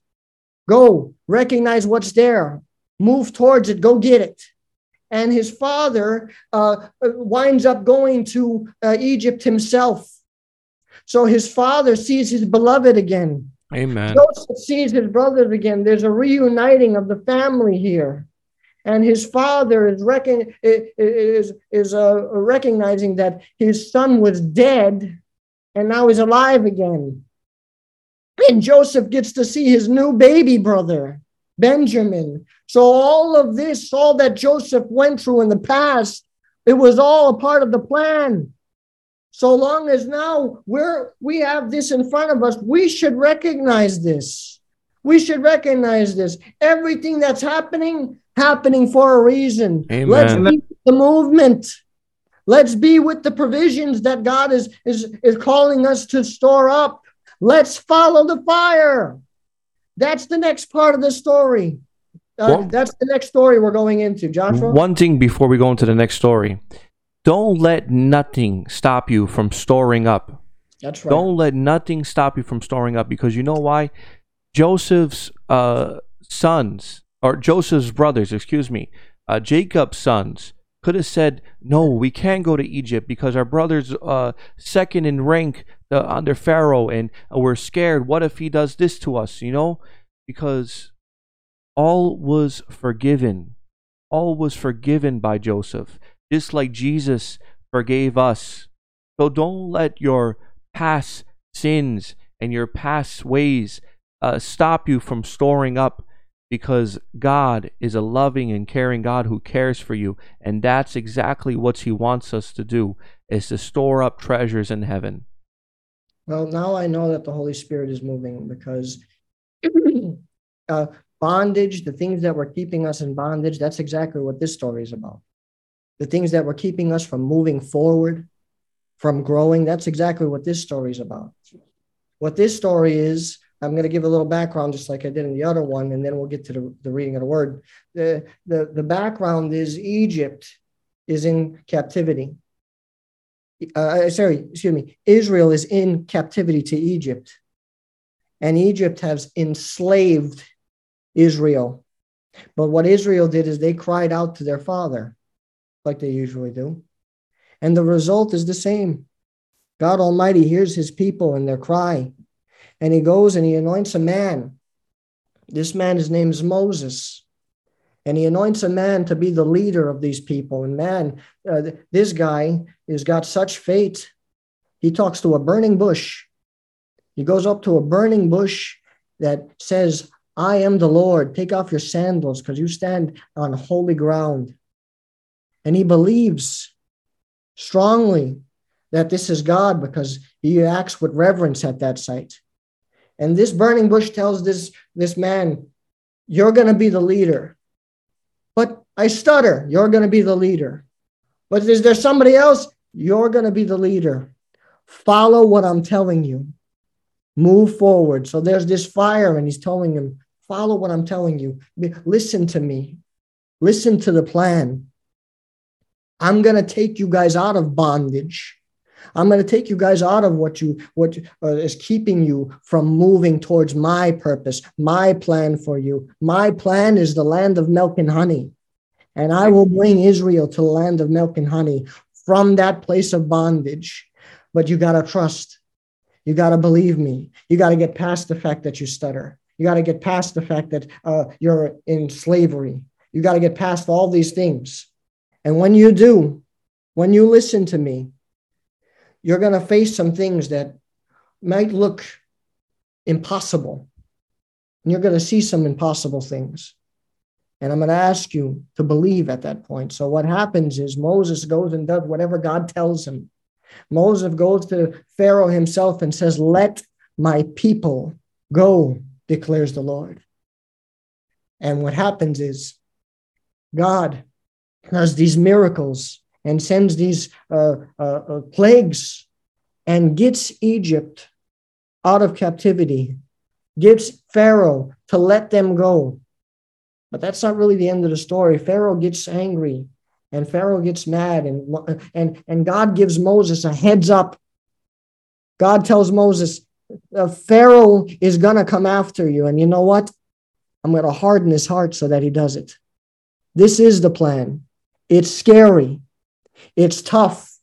Go, recognize what's there, move towards it, go get it. And his father uh, winds up going to uh, Egypt himself. So his father sees his beloved again. Amen. Joseph sees his brothers again. There's a reuniting of the family here. And his father is, reckon, is, is uh, recognizing that his son was dead and now he's alive again. And Joseph gets to see his new baby brother, Benjamin. So, all of this, all that Joseph went through in the past, It was all a part of the plan. So long as now we're we have this in front of us, we should recognize this. We should recognize this. Everything that's happening, happening for a reason. Amen. Let's be the movement. Let's be with the provisions that God is, is, is calling us to store up. Let's follow the fire. That's the next part of the story. Uh, Well- that's the next story we're going into, Joshua. One thing before we go into the next story. Don't let nothing stop you from storing up. That's right. Don't let nothing stop you from storing up because you know why? Joseph's uh, sons, or Joseph's brothers, excuse me, uh, Jacob's sons could have said, No, we can't go to Egypt because our brother's uh, second in rank uh, under Pharaoh and we're scared. What if he does this to us? You know? Because all was forgiven. All was forgiven by Joseph, just like Jesus forgave us. So don't let your past sins and your past ways uh, stop you from storing up because God is a loving and caring God who cares for you. And that's exactly what He wants us to do is to store up treasures in heaven. Well, now I know that the Holy Spirit is moving because uh, bondage, the things that were keeping us in bondage, that's exactly what this story is about. The things that were keeping us from moving forward, from growing, that's exactly what this story is about. What this story is, I'm going to give a little background just like I did in the other one, and then we'll get to the, the reading of the word. The, the, the background is Egypt is in captivity uh, sorry, excuse me, Israel is in captivity to Egypt, and Egypt has enslaved Israel. But what Israel did is they cried out to their father, like they usually do. And the result is the same. God Almighty hears his people and their cry, and he goes and he anoints a man. This man, his name is Moses. And he anoints a man to be the leader of these people. And man, uh, this guy has got such fate. He talks to a burning bush. He goes up to a burning bush that says, I am the Lord. Take off your sandals because you stand on holy ground. And he believes strongly that this is God because he acts with reverence at that site. And this burning bush tells this, this man, You're going to be the leader. But I stutter. You're going to be the leader. But is there somebody else? You're going to be the leader. Follow what I'm telling you. Move forward. So there's this fire, and he's telling him, Follow what I'm telling you. Listen to me. Listen to the plan. I'm going to take you guys out of bondage. I'm going to take you guys out of what you what uh, is keeping you from moving towards my purpose, my plan for you. My plan is the land of milk and honey. And I will bring Israel to the land of milk and honey from that place of bondage. But you got to trust. You got to believe me. You got to get past the fact that you stutter. You got to get past the fact that uh, you're in slavery. You got to get past all these things. And when you do, when you listen to me, you're going to face some things that might look impossible. And you're going to see some impossible things. And I'm going to ask you to believe at that point. So, what happens is Moses goes and does whatever God tells him. Moses goes to Pharaoh himself and says, Let my people go, declares the Lord. And what happens is God does these miracles and sends these uh, uh, uh, plagues and gets Egypt out of captivity, gets Pharaoh to let them go. But that's not really the end of the story. Pharaoh gets angry and Pharaoh gets mad, and, and, and God gives Moses a heads up. God tells Moses, uh, Pharaoh is going to come after you. And you know what? I'm going to harden his heart so that he does it. This is the plan. It's scary. It's tough.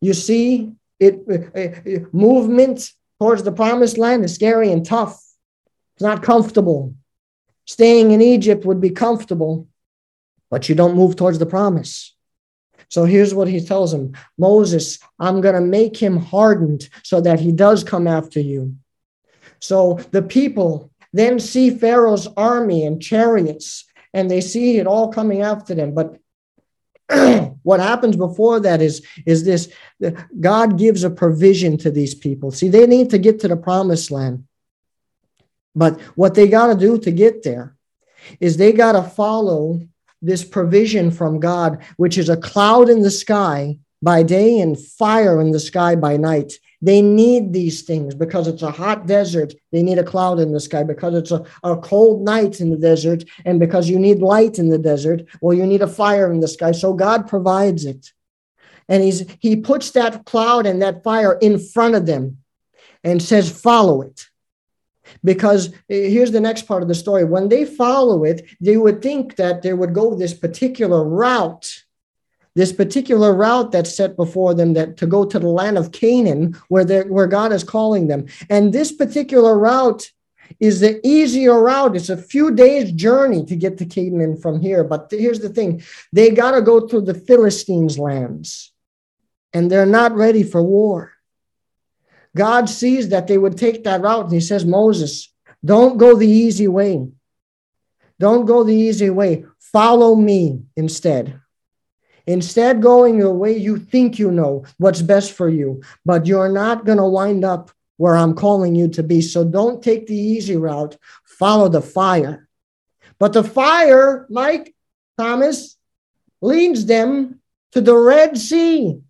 You see, it, uh, movement towards the promised land is scary and tough. It's not comfortable. Staying in Egypt would be comfortable, but you don't move towards the promise. So here's what he tells him Moses, I'm going to make him hardened so that he does come after you. So the people then see Pharaoh's army and chariots, and they see it all coming after them. But what happens before that is is this god gives a provision to these people. See they need to get to the promised land. But what they got to do to get there is they got to follow this provision from god which is a cloud in the sky by day and fire in the sky by night they need these things because it's a hot desert. They need a cloud in the sky because it's a, a cold night in the desert. And because you need light in the desert, well, you need a fire in the sky. So God provides it. And he's, he puts that cloud and that fire in front of them and says, follow it. Because eh, here's the next part of the story. When they follow it, they would think that they would go this particular route this particular route that's set before them that to go to the land of Canaan where where God is calling them. And this particular route is the easier route. It's a few days journey to get to Canaan from here. But here's the thing. They got to go through the Philistines lands and they're not ready for war. God sees that they would take that route and he says, Moses, don't go the easy way. Don't go the easy way. Follow me instead. Instead, going the way you think you know what's best for you, but you're not going to wind up where I'm calling you to be. So don't take the easy route, follow the fire. But the fire, Mike, Thomas, leads them to the Red Sea.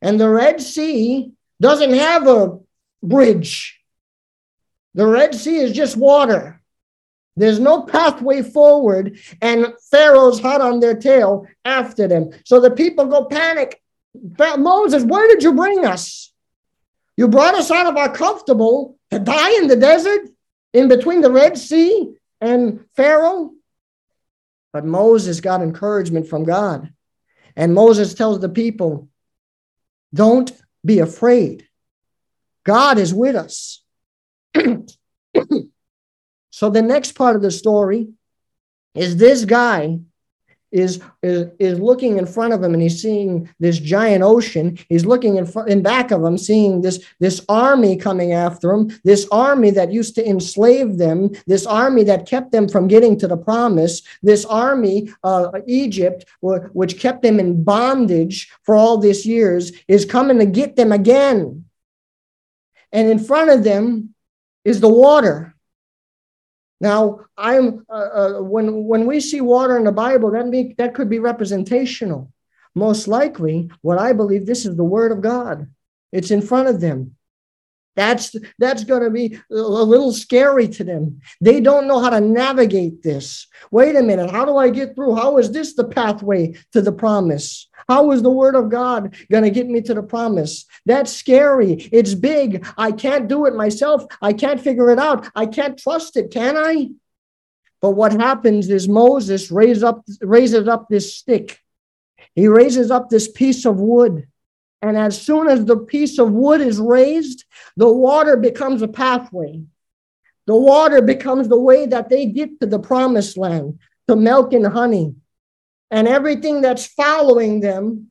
And the Red Sea doesn't have a bridge, the Red Sea is just water. There's no pathway forward, and Pharaoh's hot on their tail after them. So the people go panic. Moses, where did you bring us? You brought us out of our comfortable to die in the desert in between the Red Sea and Pharaoh. But Moses got encouragement from God. And Moses tells the people, Don't be afraid. God is with us. So the next part of the story is this guy is, is, is looking in front of him and he's seeing this giant ocean. He's looking in, front, in back of him, seeing this, this army coming after him, this army that used to enslave them, this army that kept them from getting to the promise, this army, uh, Egypt, which kept them in bondage for all these years, is coming to get them again. And in front of them is the water. Now, I'm uh, uh, when when we see water in the Bible, that that could be representational. Most likely, what I believe this is the Word of God. It's in front of them. That's that's going to be a little scary to them. They don't know how to navigate this. Wait a minute, how do I get through? How is this the pathway to the promise? How is the word of God going to get me to the promise? That's scary. It's big. I can't do it myself. I can't figure it out. I can't trust it, can I? But what happens is Moses raises up raises up this stick. He raises up this piece of wood and as soon as the piece of wood is raised, the water becomes a pathway. The water becomes the way that they get to the promised land, to milk and honey. And everything that's following them,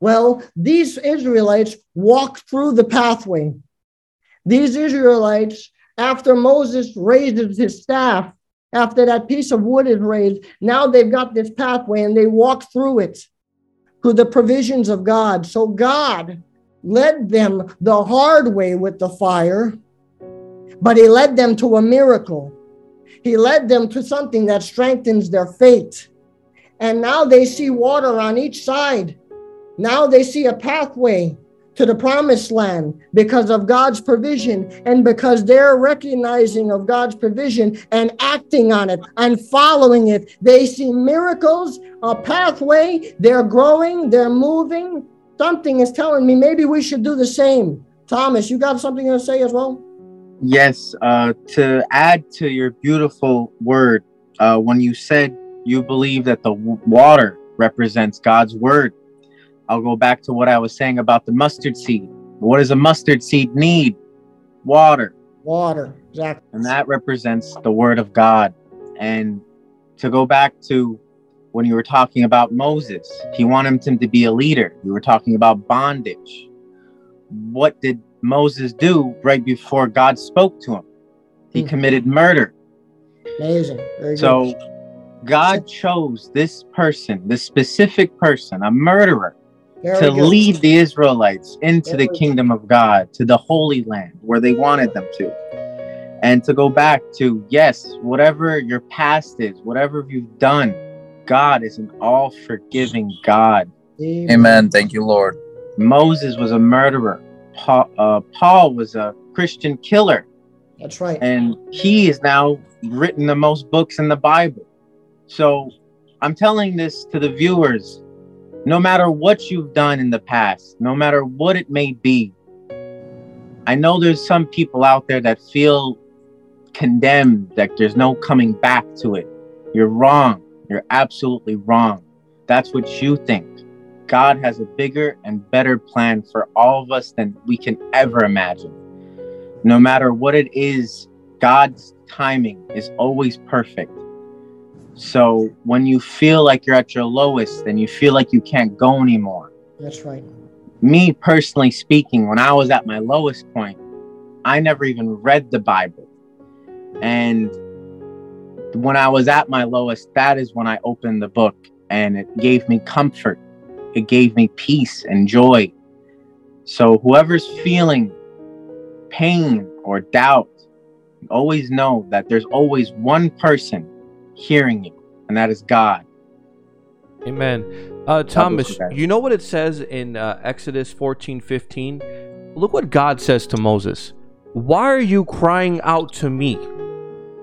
well, these Israelites walk through the pathway. These Israelites, after Moses raises his staff, after that piece of wood is raised, now they've got this pathway and they walk through it to the provisions of God. So God led them the hard way with the fire, but He led them to a miracle. He led them to something that strengthens their faith. And now they see water on each side. Now they see a pathway to the promised land because of God's provision and because they're recognizing of God's provision and acting on it and following it. They see miracles, a pathway, they're growing, they're moving. Something is telling me maybe we should do the same. Thomas, you got something to say as well? Yes, uh, to add to your beautiful word, uh, when you said you believe that the water represents God's word, I'll go back to what I was saying about the mustard seed. What does a mustard seed need? Water. Water, exactly. And that represents the word of God. And to go back to when you were talking about Moses, he wanted him to be a leader. You were talking about bondage. What did Moses do right before God spoke to him? He mm-hmm. committed murder. Amazing. Very so, good God chose this person, this specific person, a murderer, Very to lead the Israelites into the Very good. kingdom of God, to the Holy Land where they wanted them to. And to go back to, yes, whatever your past is, whatever you've done, God is an all forgiving God. Amen. Thank you, Lord. Moses was a murderer, Paul, uh, Paul was a Christian killer, That's right. and he is now written the most books in the Bible. So I'm telling this to the viewers no matter what you've done in the past, no matter what it may be, I know there's some people out there that feel condemned, that there's no coming back to it. You're wrong. You're absolutely wrong. That's what you think. God has a bigger and better plan for all of us than we can ever imagine. No matter what it is, God's timing is always perfect. So when you feel like you're at your lowest and you feel like you can't go anymore, That's right. me personally speaking, when I was at my lowest point, I never even read the Bible. And when I was at my lowest, that is when I opened the book and it gave me comfort. It gave me peace and joy. So, whoever's feeling pain or doubt, always know that there's always one person hearing you, and that is God. Amen. Uh, Thomas, you know what it says in uh, Exodus fourteen fifteen? Look what God says to Moses. Why are you crying out to me?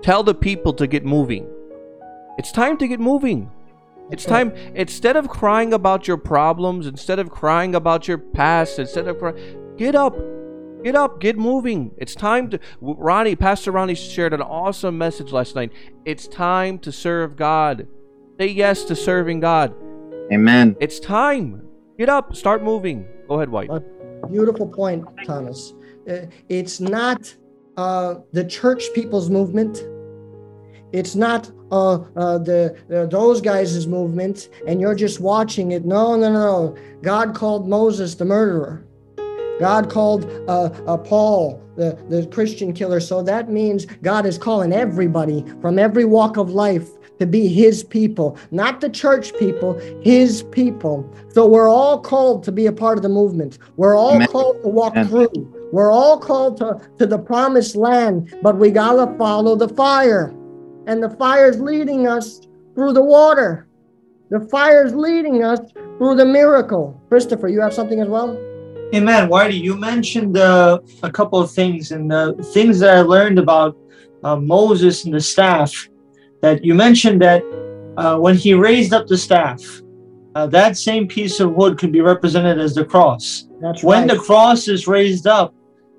Tell the people to get moving. It's time to get moving. It's time, instead of crying about your problems, instead of crying about your past, instead of crying, get up. Get up, get moving. It's time to. Ronnie, Pastor Ronnie shared an awesome message last night. It's time to serve God. Say yes to serving God. Amen. It's time. Get up. Start moving. Go ahead, White. Beautiful point, Thomas. Uh, It's not uh, the church people's movement. It's not uh, uh, the, the those guys' movement, and you're just watching it. No, no, no, no. God called Moses the murderer. God called uh, uh, Paul the, the Christian killer. So that means God is calling everybody from every walk of life to be his people, not the church people, his people. So we're all called to be a part of the movement. We're all Amen. called to walk Amen. through. We're all called to, to the promised land, but we gotta follow the fire. And the fire's leading us through the water. The fire's leading us through the miracle. Christopher, you have something as well? Amen. Whitey, you mentioned uh, a couple of things and uh, things that I learned about uh, Moses and the staff. That you mentioned that uh, when he raised up the staff, uh, that same piece of wood could be represented as the cross. That's When right. the cross is raised up,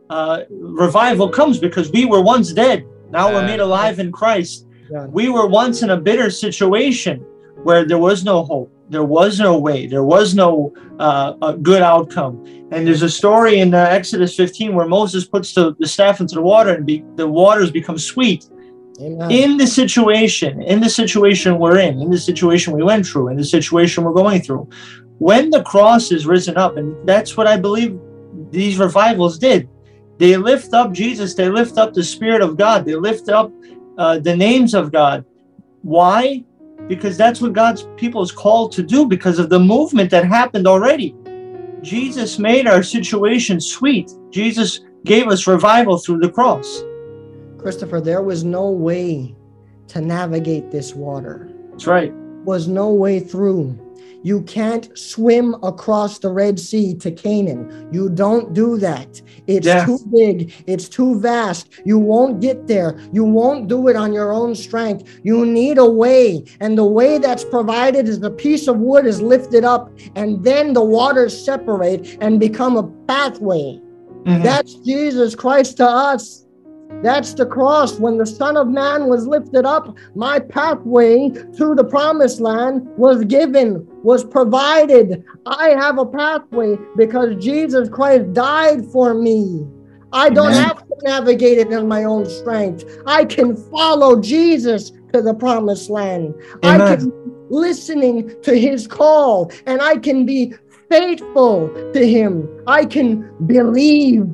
uh, revival comes because we were once dead. Now we're made alive in Christ. Yeah. We were once in a bitter situation where there was no hope, there was no way, there was no uh, a good outcome. And there's a story in uh, Exodus 15 where Moses puts the, the staff into the water and be, the waters become sweet. Amen. In the situation, in the situation we're in, in the situation we went through, in the situation we're going through, when the cross is risen up, and that's what I believe these revivals did. They lift up Jesus, they lift up the Spirit of God, they lift up uh, the names of God. Why? Because that's what God's people is called to do because of the movement that happened already. Jesus made our situation sweet. Jesus gave us revival through the cross. Christopher, there was no way to navigate this water. That's right. Was no way through. You can't swim across the Red Sea to Canaan. You don't do that. It's Yeah. too big. It's too vast. You won't get there. You won't do it on your own strength. You need a way. And the way that's provided is the piece of wood is lifted up, and then the waters separate and become a pathway. Mhm. That's Jesus Christ to us. That's the cross. When the Son of Man was lifted up, my pathway to the promised land was given, was provided. I have a pathway because Jesus Christ died for me. I don't Amen. have to navigate it in my own strength. I can follow Jesus to the promised land. I can be listening to his call and I can be faithful to him. I can believe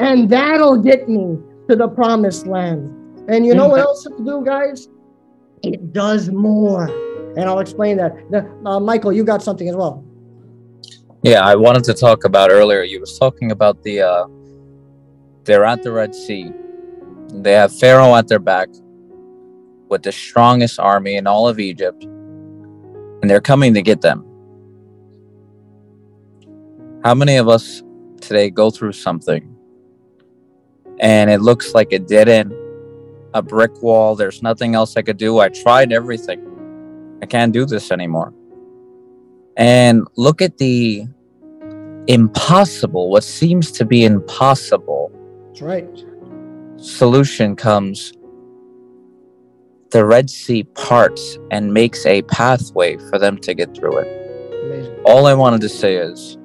and that'll get me to the promised land. And you know what else to do, guys? it does more. And I'll explain that. Uh, Michael, you got something as well. Yeah, I wanted to talk about earlier. You was talking about the uh they're at the Red Sea. They have Pharaoh at their back with the strongest army in all of Egypt. And they're coming to get them. How many of us today go through something and it looks like dead end, a brick wall, there's nothing else I could do. I tried everything. I can't do this anymore. And look at the impossible, what seems to be impossible. That's right. Solution comes. The Red Sea parts and makes a pathway for them to get through it. Amazing. All I wanted to say is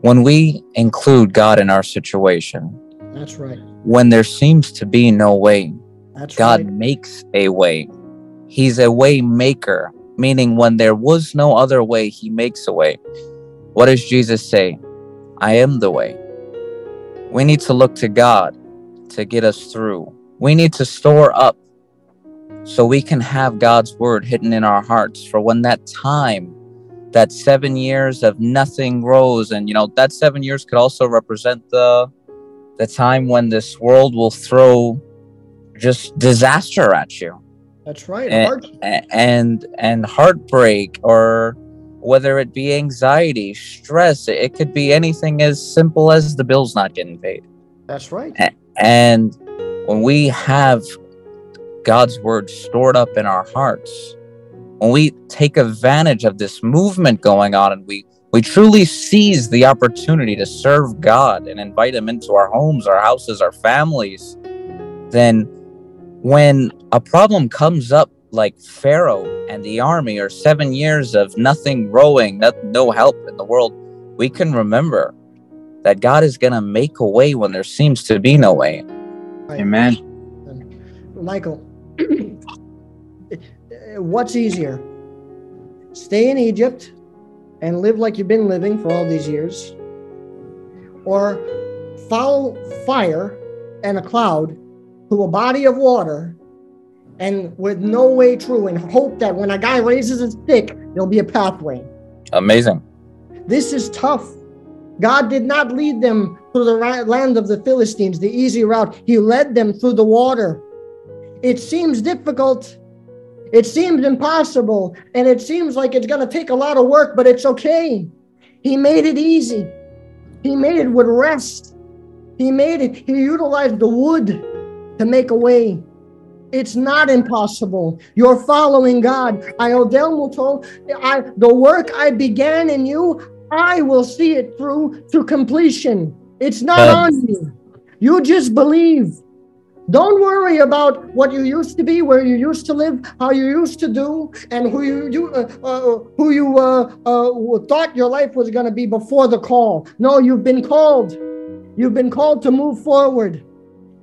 when we include God in our situation, That's right. when there seems to be no way, That's God right. makes a way. He's a way maker, meaning when there was no other way, he makes a way. What does Jesus say? I am the way. We need to look to God to get us through. We need to store up so we can have God's word hidden in our hearts for when that time, that seven years of nothing grows, and you know, that seven years could also represent the the time when this world will throw just disaster at you That's right. Eh, Hard- a- and and heartbreak or whether it be anxiety stress it could be anything as simple as the bills not getting paid That's right. and when we have god's word stored up in our hearts when we take advantage of this movement going on and we we truly seize the opportunity to serve god and invite him into our homes our houses our families then when a problem comes up like pharaoh and the army or seven years of nothing growing no, no help in the world we can remember that god is going to make a way when there seems to be no way Amen. Michael, what's easier? Stay in Egypt and live like you've been living for all these years, or follow fire and a cloud to a body of water and with no way through and hope that when a guy raises his stick, there'll be a pathway. amazing This is tough. God did not lead them through the land of the Philistines, the easy route. He led them through the water. It seems difficult. It seems impossible. And it seems like it's going to take a lot of work, but it's okay. He made it easy. He made it with rest. He made it, he utilized the wood to make a way. It's not impossible. You're following God. I Odell told I the work I began in you, I will see it through to completion. It's not on you. You just believe. Don't worry about what you used to be, where you used to live, how you used to do, and who you, you uh, uh, who you uh, uh, thought your life was going to be before the call. No, you've been called. You've been called to move forward.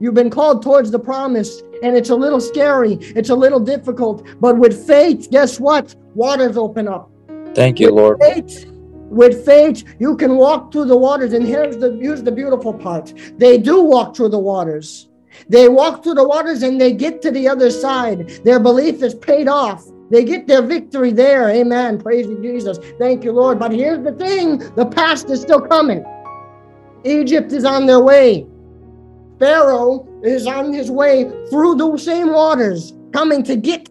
You've been called towards the promise, and it's a little scary. It's a little difficult, but with faith, guess what? Waters open up. thank you lord Faith, with faith, you can walk through the waters. And here's the here's the beautiful part. They do walk through the waters. They walk through the waters and they get to the other side. Their belief is paid off. They get their victory there. Amen. Praise you, Jesus. Thank you, Lord. But here's the thing the past is still coming. Egypt is on their way. Pharaoh is on his way through those same waters, coming to get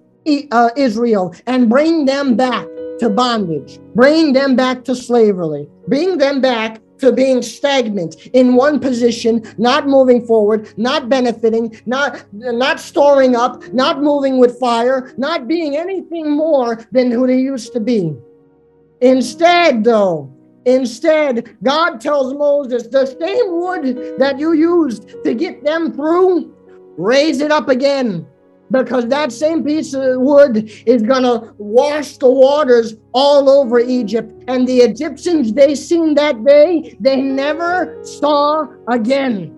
uh, Israel and bring them back to bondage, bring them back to slavery, bring them back to being stagnant in one position, not moving forward, not benefiting, not not storing up, not moving with fire, not being anything more than who they used to be. Instead, though, instead, God tells Moses, the same wood that you used to get them through, raise it up again because that same piece of wood is going to wash the waters all over Egypt. And the Egyptians they seen that day, they never saw again.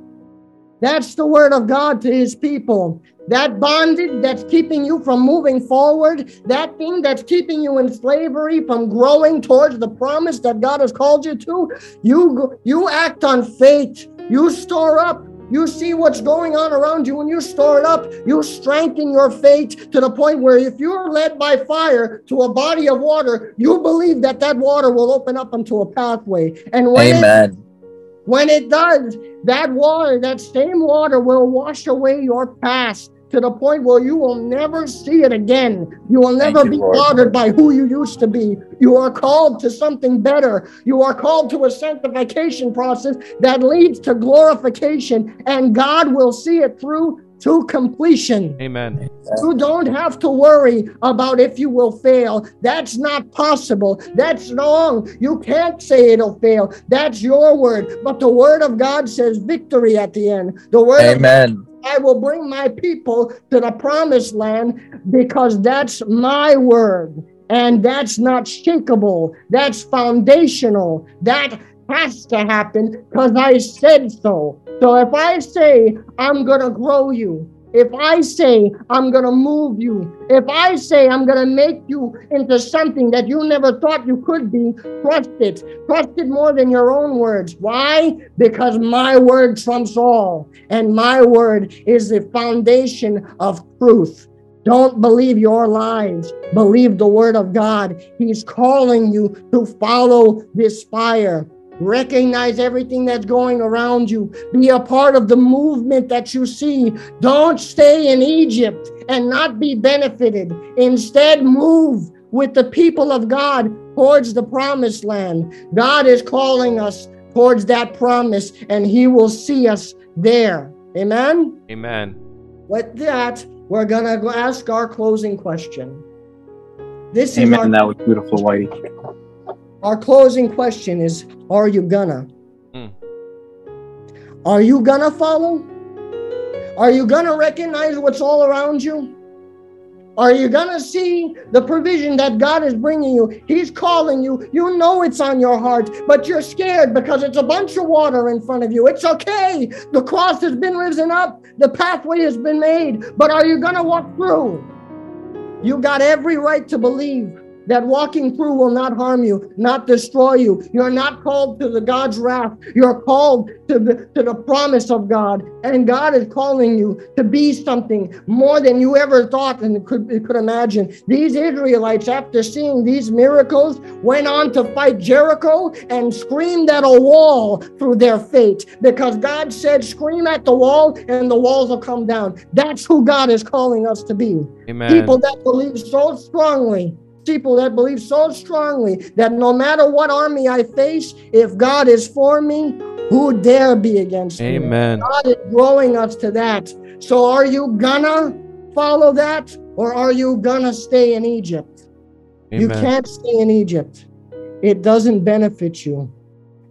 That's the word of God to his people. That bondage that's keeping you from moving forward, that thing that's keeping you in slavery from growing towards the promise that God has called you to, you you act on faith. You store up You see what's going on around you. When you store it up, you strengthen your faith to the point where if you're led by fire to a body of water, you believe that that water will open up into a pathway. And when Amen. It, when it does, that water, that same water will wash away your past to the point where you will never see it again. You will never you, be Lord. bothered by who you used to be. You are called to something better. You are called to a sanctification process that leads to glorification, and God will see it through to completion. Amen. You don't have to worry about if you will fail. That's not possible. That's wrong. You can't say it'll fail. That's your word. But the word of God says victory at the end. The word of Amen. I will bring my people to the promised land because that's my word. And that's not shakable. That's foundational. That has to happen because I said so. So if I say I'm going to grow you, if I say I'm going to move you, if I say I'm going to make you into something that you never thought you could be, trust it. Trust it more than your own words. Why? Because my word trumps all. And my word is the foundation of truth. Don't believe your lies. Believe the word of God. He's calling you to follow this fire. Recognize everything that's going around you. Be a part of the movement that you see. Don't stay in Egypt and not be benefited. Instead, move with the people of God towards the promised land. God is calling us towards that promise, and He will see us there. Amen. Amen. With that, we're gonna ask our closing question. This is our Amen. That was beautiful, Whitey. Our closing question is Are you gonna? Mm. Are you gonna follow? Are you gonna recognize what's all around you? Are you gonna see the provision that God is bringing you? He's calling you. You know it's on your heart, but you're scared because it's a bunch of water in front of you. It's okay. The cross has been risen up, the pathway has been made, but are you gonna walk through? You got every right to believe that walking through will not harm you, not destroy you. You're not called to the God's wrath. You're called to the, to the promise of God. And God is calling you to be something more than you ever thought and could, could imagine. These Israelites, after seeing these miracles, went on to fight Jericho and screamed at a wall through their fate because God said, Scream at the wall and the walls will come down. That's who God is calling us to be. Amen. People that believe so strongly, people that believe so strongly that no matter what army I face, if God is for me, who dare be against me? Amen. God is growing us to that. So are you gonna follow that or are you gonna stay in Egypt? You can't stay in Egypt. It doesn't benefit you.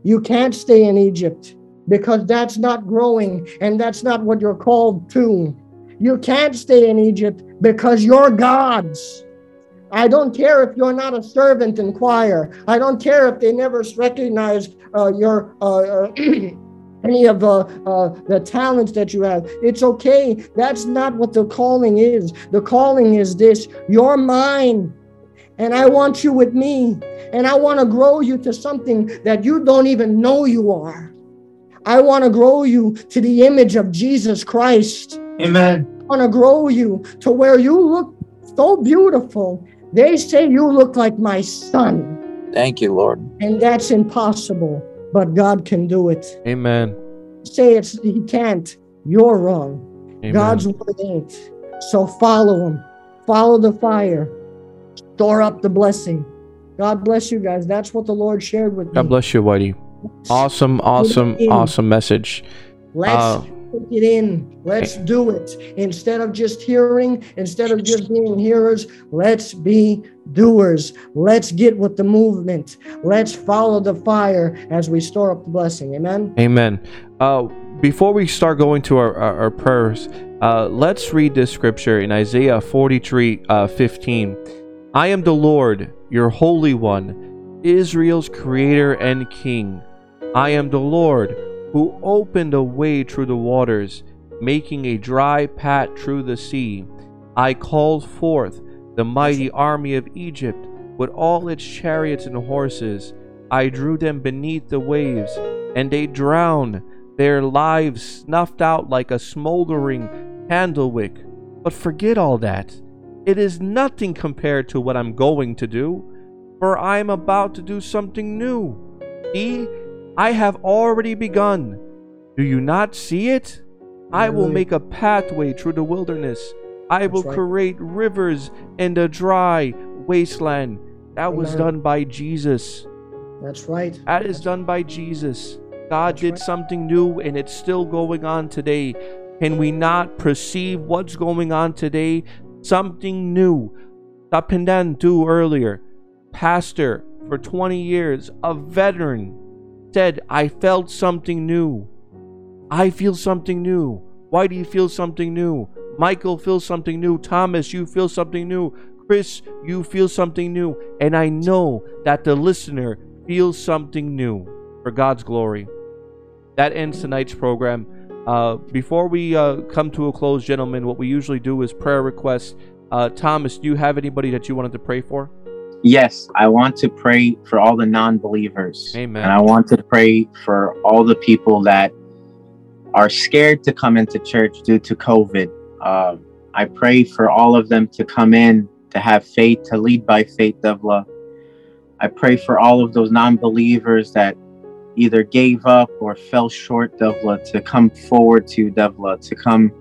You can't stay in Egypt because that's not growing and that's not what you're called to. You can't stay in Egypt because you're God's. I don't care if you're not a servant in choir. I don't care if they never recognize uh, your uh, uh, any of the uh, the talents that you have. It's okay. That's not what the calling is. The calling is this: you're mine, and I want you with me, and I want to grow you to something that you don't even know you are. I want to grow you to the image of Jesus Christ. Amen. I want to grow you to where you look so beautiful. They say you look like my son, Thank you, Lord. and that's impossible, but God can do it. Amen. Say it's he can't. You're wrong. Amen. God's word ain't. So follow him. Follow the fire. Store up the blessing. God bless you guys. That's what the Lord shared with me. God bless you, Whitey. Awesome, awesome, awesome message. Let's Uh, take it in. Let's do it. Instead of just hearing, instead of just being hearers, let's be doers. Let's get with the movement. Let's follow the fire as we store up the blessing. Amen. Amen. Uh, before we start going to our, our, our prayers, uh, let's read this scripture in Isaiah 43 uh, 15. I am the Lord, your Holy One, Israel's Creator and King. I am the Lord who opened a way through the waters, making a dry path through the sea. I called forth the mighty army of Egypt with all its chariots and horses. I drew them beneath the waves, and they drowned their lives snuffed out like a smoldering candle wick. But forget all that. It is nothing compared to what I'm going to do, for I am about to do something new. See, I have already begun. Do you not see it? I will make a pathway through the wilderness. I will right. create rivers in the dry wasteland. That was done by Jesus. That's right. That is done by Jesus. God did right. something new and it's still going on today. Can we not perceive what's going on today? Something new. Tapendan do earlier. Pastor for 20 years, a veteran, said, I felt something new. I feel something new. Why do you feel something new? Michael feels something new. Thomas, you feel something new. Chris, you feel something new. And I know that the listener feels something new for God's glory. That ends tonight's program. Uh, before we uh, come to a close, gentlemen, what we usually do is prayer requests. Uh, Thomas, do you have anybody that you wanted to pray for? Yes, I want to pray for all the non believers. Amen. And I want to pray for all the people that are scared to come into church due to COVID. Uh, I pray for all of them to come in, to have faith, to lead by faith, Devla. I pray for all of those non believers that either gave up or fell short, Devla, to come forward to you, Devla, to come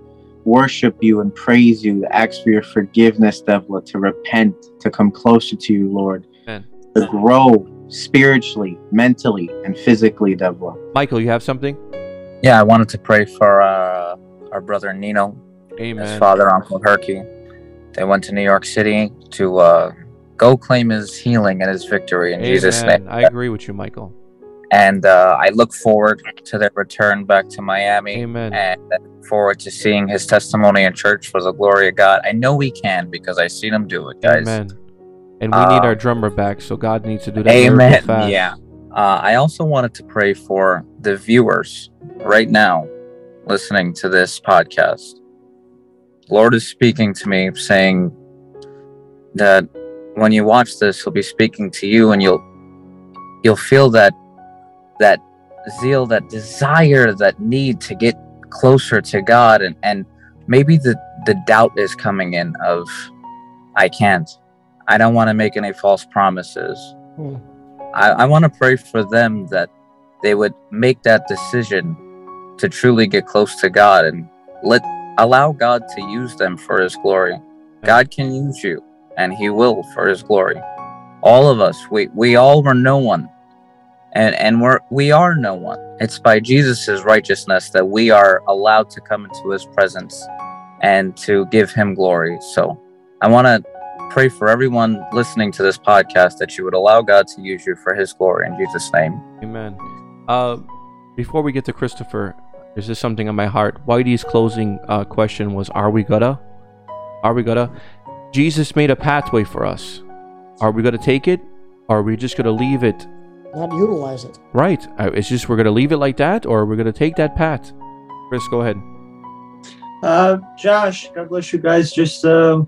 worship you and praise you, to ask for your forgiveness, Devla, to repent, to come closer to you, Lord, Amen. to grow spiritually, mentally, and physically, Devla. Michael, you have something? Yeah, I wanted to pray for uh, our brother Nino, his father, Uncle Herky. They went to New York City to uh, go claim his healing and his victory in Jesus' name. I agree with you, Michael. And uh, I look forward to their return back to Miami. Amen. And I look forward to seeing his testimony in church for the glory of God. I know we can because I've seen him do it, guys. Amen. And we need Uh, our drummer back, so God needs to do that. Amen. fast. Yeah. Uh, I also wanted to pray for the viewers right now listening to this podcast. Lord is speaking to me saying that when you watch this, he'll be speaking to you and you'll you'll feel that that zeal, that desire, that need to get closer to God and, and maybe the, the doubt is coming in of I can't. I don't want to make any false promises. Hmm. I, I want to pray for them that they would make that decision to truly get close to God and let allow God to use them for his glory. God can use you and he will for his glory. All of us, we, we all were no one. And and we're we are no one. It's by Jesus' righteousness that we are allowed to come into his presence and to give him glory. So I want to pray for everyone listening to this podcast that you would allow God to use you for his glory in Jesus' name. Amen. Uh, before we get to Christopher, there's just something on my heart. Whitey's closing uh, question was, "Are we gonna? Are we gonna?" Jesus made a pathway for us. Are we gonna take it, or are we just gonna leave it? Not utilize it. Right. Uh, It's just we're gonna leave it like that, or we're gonna take that path. Chris, go ahead. Uh, Josh, God bless you guys. Just uh,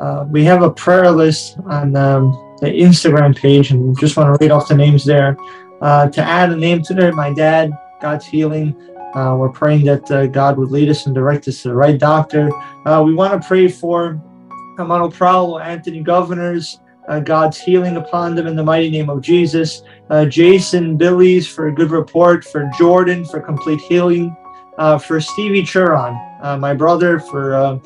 uh, we have a prayer list on um, the Instagram page, and just want to read off the names there. Uh, to add a name to there, my dad, God's healing. Uh, we're praying that uh, God would lead us and direct us to the right doctor. Uh, we want to pray for Amano Prowell, Anthony Governors, uh, God's healing upon them in the mighty name of Jesus. Uh, Jason Billies for a good report, for Jordan for complete healing, uh, for Stevie Churon, uh, my brother, for uh,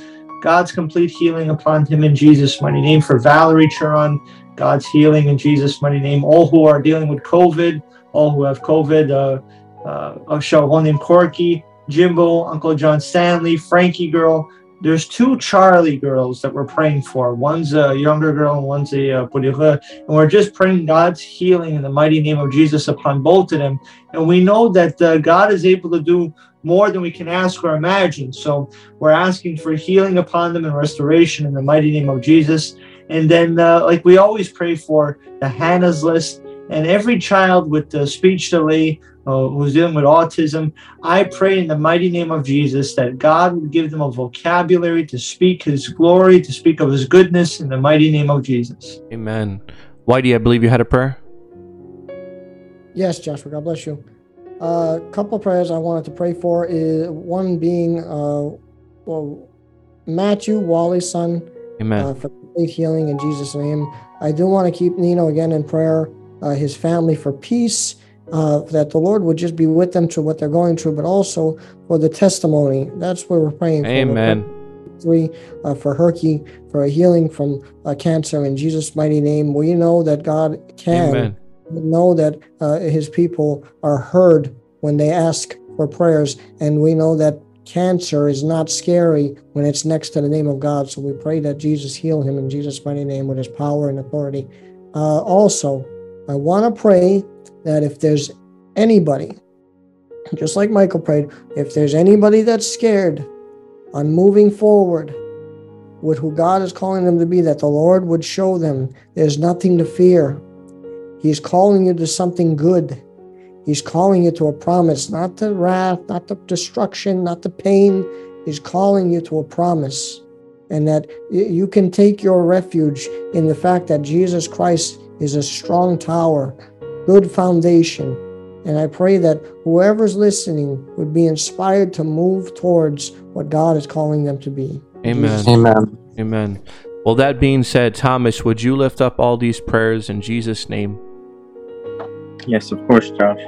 God's complete healing upon him in Jesus' mighty name. For Valerie Churon, God's healing in Jesus' mighty name. All who are dealing with COVID, all who have COVID, uh, uh, Shalvonim Corky, Jimbo, Uncle John Stanley, Frankie girl. There's two Charlie girls that we're praying for. One's a younger girl and one's a uh, And we're just praying God's healing in the mighty name of Jesus upon both of them. And we know that uh, God is able to do more than we can ask or imagine. So we're asking for healing upon them and restoration in the mighty name of Jesus. And then, uh, like we always pray for the Hannah's list and every child with the speech delay uh, who's dealing with autism, I pray in the mighty name of Jesus that God would give them a vocabulary to speak His glory, to speak of His goodness in the mighty name of Jesus. Amen. Whitey, I believe you had a prayer. Yes, Joshua. God bless you. a uh, couple prayers I wanted to pray for is one being uh, well, Matthew Wally's son Amen. uh, for complete healing in Jesus' name. I do want to keep Nino again in prayer, uh, his family for peace, uh, that the Lord would just be with them through what they're going through, but also for the testimony. That's what we're praying for. Amen. Three uh, for Herky for a healing from uh, cancer in Jesus' mighty name. We know that God can. Amen. We know that uh, His people are heard when they ask for prayers, and we know that cancer is not scary when it's next to the name of God. So we pray that Jesus heal him in Jesus' mighty name with His power and authority. Uh, also, I want to pray that if there's anybody, just like Michael prayed, if there's anybody that's scared on moving forward with who God is calling them to be, that the Lord would show them there's nothing to fear. He's calling you to something good. He's calling you to a promise, not to wrath, not to destruction, not to pain. He's calling you to a promise. And that you can take your refuge in the fact that Jesus Christ is a strong tower, good foundation. And I pray that whoever's listening would be inspired to move towards what God is calling them to be. Amen. Amen. Amen. Well, that being said, Thomas, would you lift up all these prayers in Jesus' name? Yes, of course, Josh.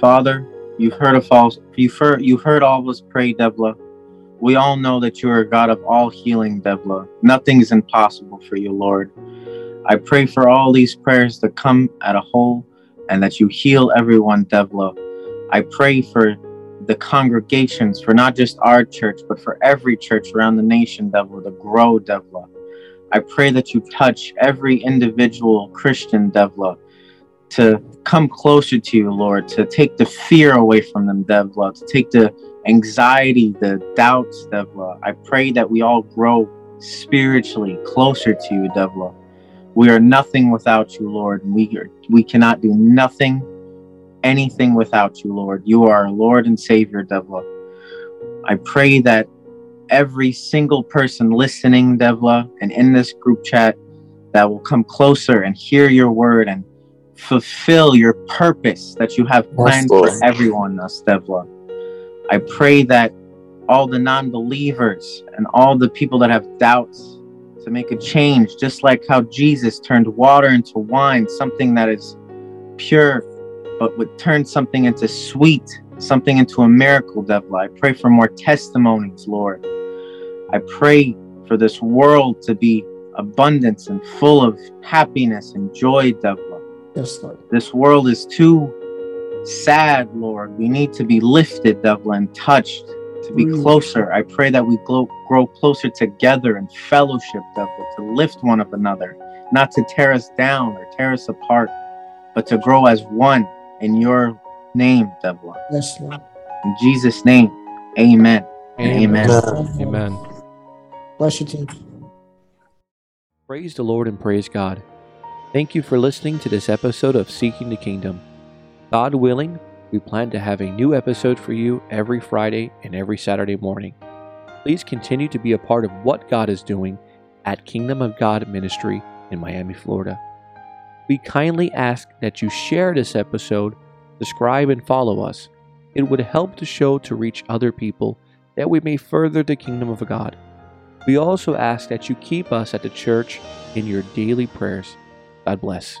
Father, you've heard of all you've heard you've heard all of us pray, Debla. We all know that you are a God of all healing, Debla. Nothing is impossible for you, Lord. I pray for all these prayers to come at a whole and that you heal everyone, Devla. I pray for the congregations, for not just our church, but for every church around the nation, Devla, to grow, Devla. I pray that you touch every individual Christian, Devla, to come closer to you, Lord, to take the fear away from them, Devla, to take the anxiety, the doubts, Devla. I pray that we all grow spiritually closer to you, Devla. We are nothing without you, Lord. We, are, we cannot do nothing, anything without you, Lord. You are our Lord and Savior, Devla. I pray that every single person listening, Devla, and in this group chat that will come closer and hear your word and fulfill your purpose that you have planned for everyone, us, Devla. I pray that all the non believers and all the people that have doubts to make a change, just like how Jesus turned water into wine, something that is pure, but would turn something into sweet, something into a miracle, Devla. I pray for more testimonies, Lord. I pray for this world to be abundance and full of happiness and joy, Devla. Yes, Lord. This world is too sad, Lord. We need to be lifted, Devla, and touched to be closer. I pray that we grow, grow closer together in fellowship, Devla, to lift one of another, not to tear us down or tear us apart, but to grow as one in your name, Devla. Yes, Lord. In Jesus' name, amen. Amen. Amen. Bless you, team. Praise the Lord and praise God. Thank you for listening to this episode of Seeking the Kingdom. God willing, we plan to have a new episode for you every Friday and every Saturday morning. Please continue to be a part of what God is doing at Kingdom of God Ministry in Miami, Florida. We kindly ask that you share this episode, subscribe, and follow us. It would help the show to reach other people that we may further the kingdom of God. We also ask that you keep us at the church in your daily prayers. God bless.